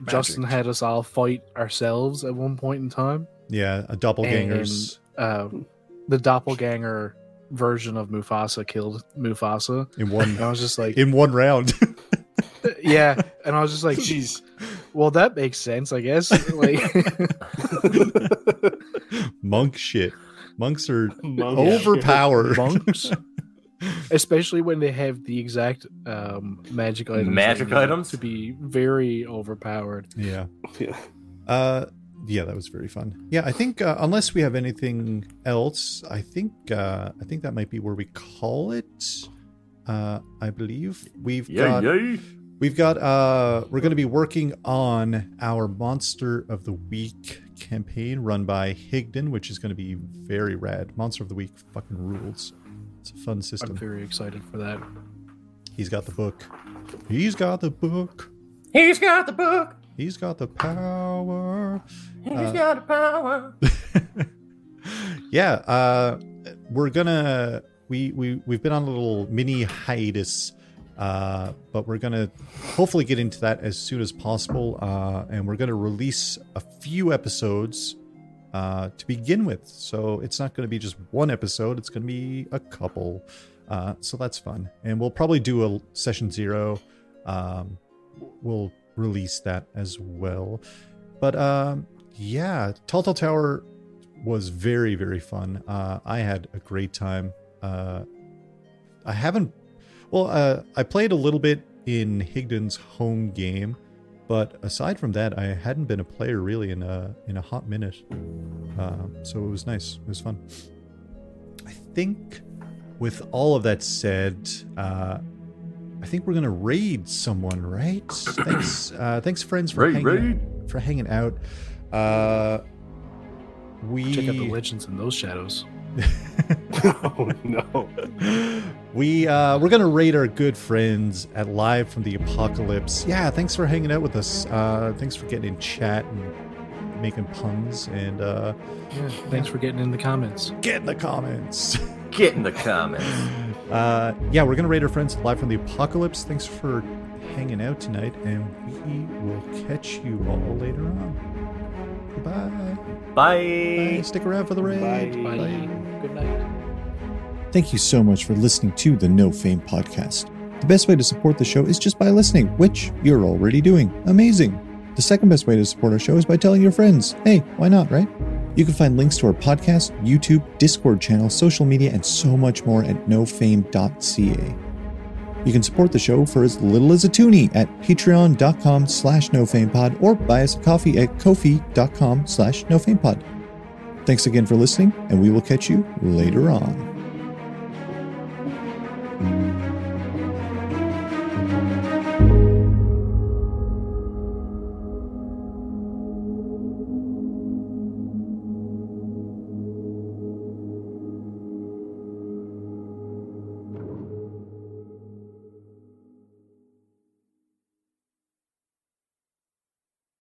Justin had us all fight ourselves at one point in time. yeah, a doppelgangers Um, the doppelganger version of Mufasa killed Mufasa, in one and I was just like, (laughs) in one round. (laughs) yeah, and I was just like, Jeez. (laughs) well, that makes sense, I guess. Like, (laughs) Monk shit. Monks are (laughs) Monk overpowered. monks, (laughs) especially when they have the exact um, magic items, Magic they need items? to be very overpowered. Yeah. Yeah. Uh, yeah, that was very fun. Yeah, I think uh, unless we have anything else, I think uh, I think that might be where we call it. Uh, I believe we've Yeah, got yeah. We've got uh, we're going to be working on our Monster of the Week campaign run by Higdon, which is going to be very rad. Monster of the Week fucking rules. It's a fun system. I'm very excited for that. He's got the book. He's got the book. He's got the book. He's got the power. He's Uh, got the power. (laughs) yeah, uh, we're gonna we we we've been on a little mini hiatus, uh, but we're gonna hopefully get into that as soon as possible, uh, and we're gonna release a few episodes uh, to begin with. So it's not gonna be just one episode; it's gonna be a couple. Uh, so that's fun, and we'll probably do a session zero. Um, we'll release that as well. But um, yeah, Tall Tall Tower was very very fun. Uh, I had a great time. I haven't. Well, uh, I played a little bit in Higdon's home game, but aside from that, I hadn't been a player really in a in a hot minute. Um, so it was nice. It was fun. I think, with all of that said, uh, I think we're gonna raid someone, right? Thanks, uh, thanks, friends, for Raid, hanging raid. for hanging out. Uh, we Check out the legends in those shadows. (laughs) oh no. we uh, we're gonna raid our good friends at Live from the Apocalypse. Yeah, thanks for hanging out with us. Uh, thanks for getting in chat and making puns and uh, Yeah, thanks for getting in the comments. get in the comments. (laughs) Get in the comments. Uh, yeah, we're gonna rate our friends live from the apocalypse. Thanks for hanging out tonight, and we will catch you all later on. Goodbye. Bye. Bye. Stick around for the raid. Bye. Bye. Good night. Thank you so much for listening to the No Fame podcast. The best way to support the show is just by listening, which you're already doing. Amazing. The second best way to support our show is by telling your friends. Hey, why not, right? You can find links to our podcast, YouTube, Discord channel, social media, and so much more at nofame.ca. You can support the show for as little as a toonie at patreon.com slash nofamepod or buy us a coffee at kofi.com slash nofamepod. Thanks again for listening, and we will catch you later on.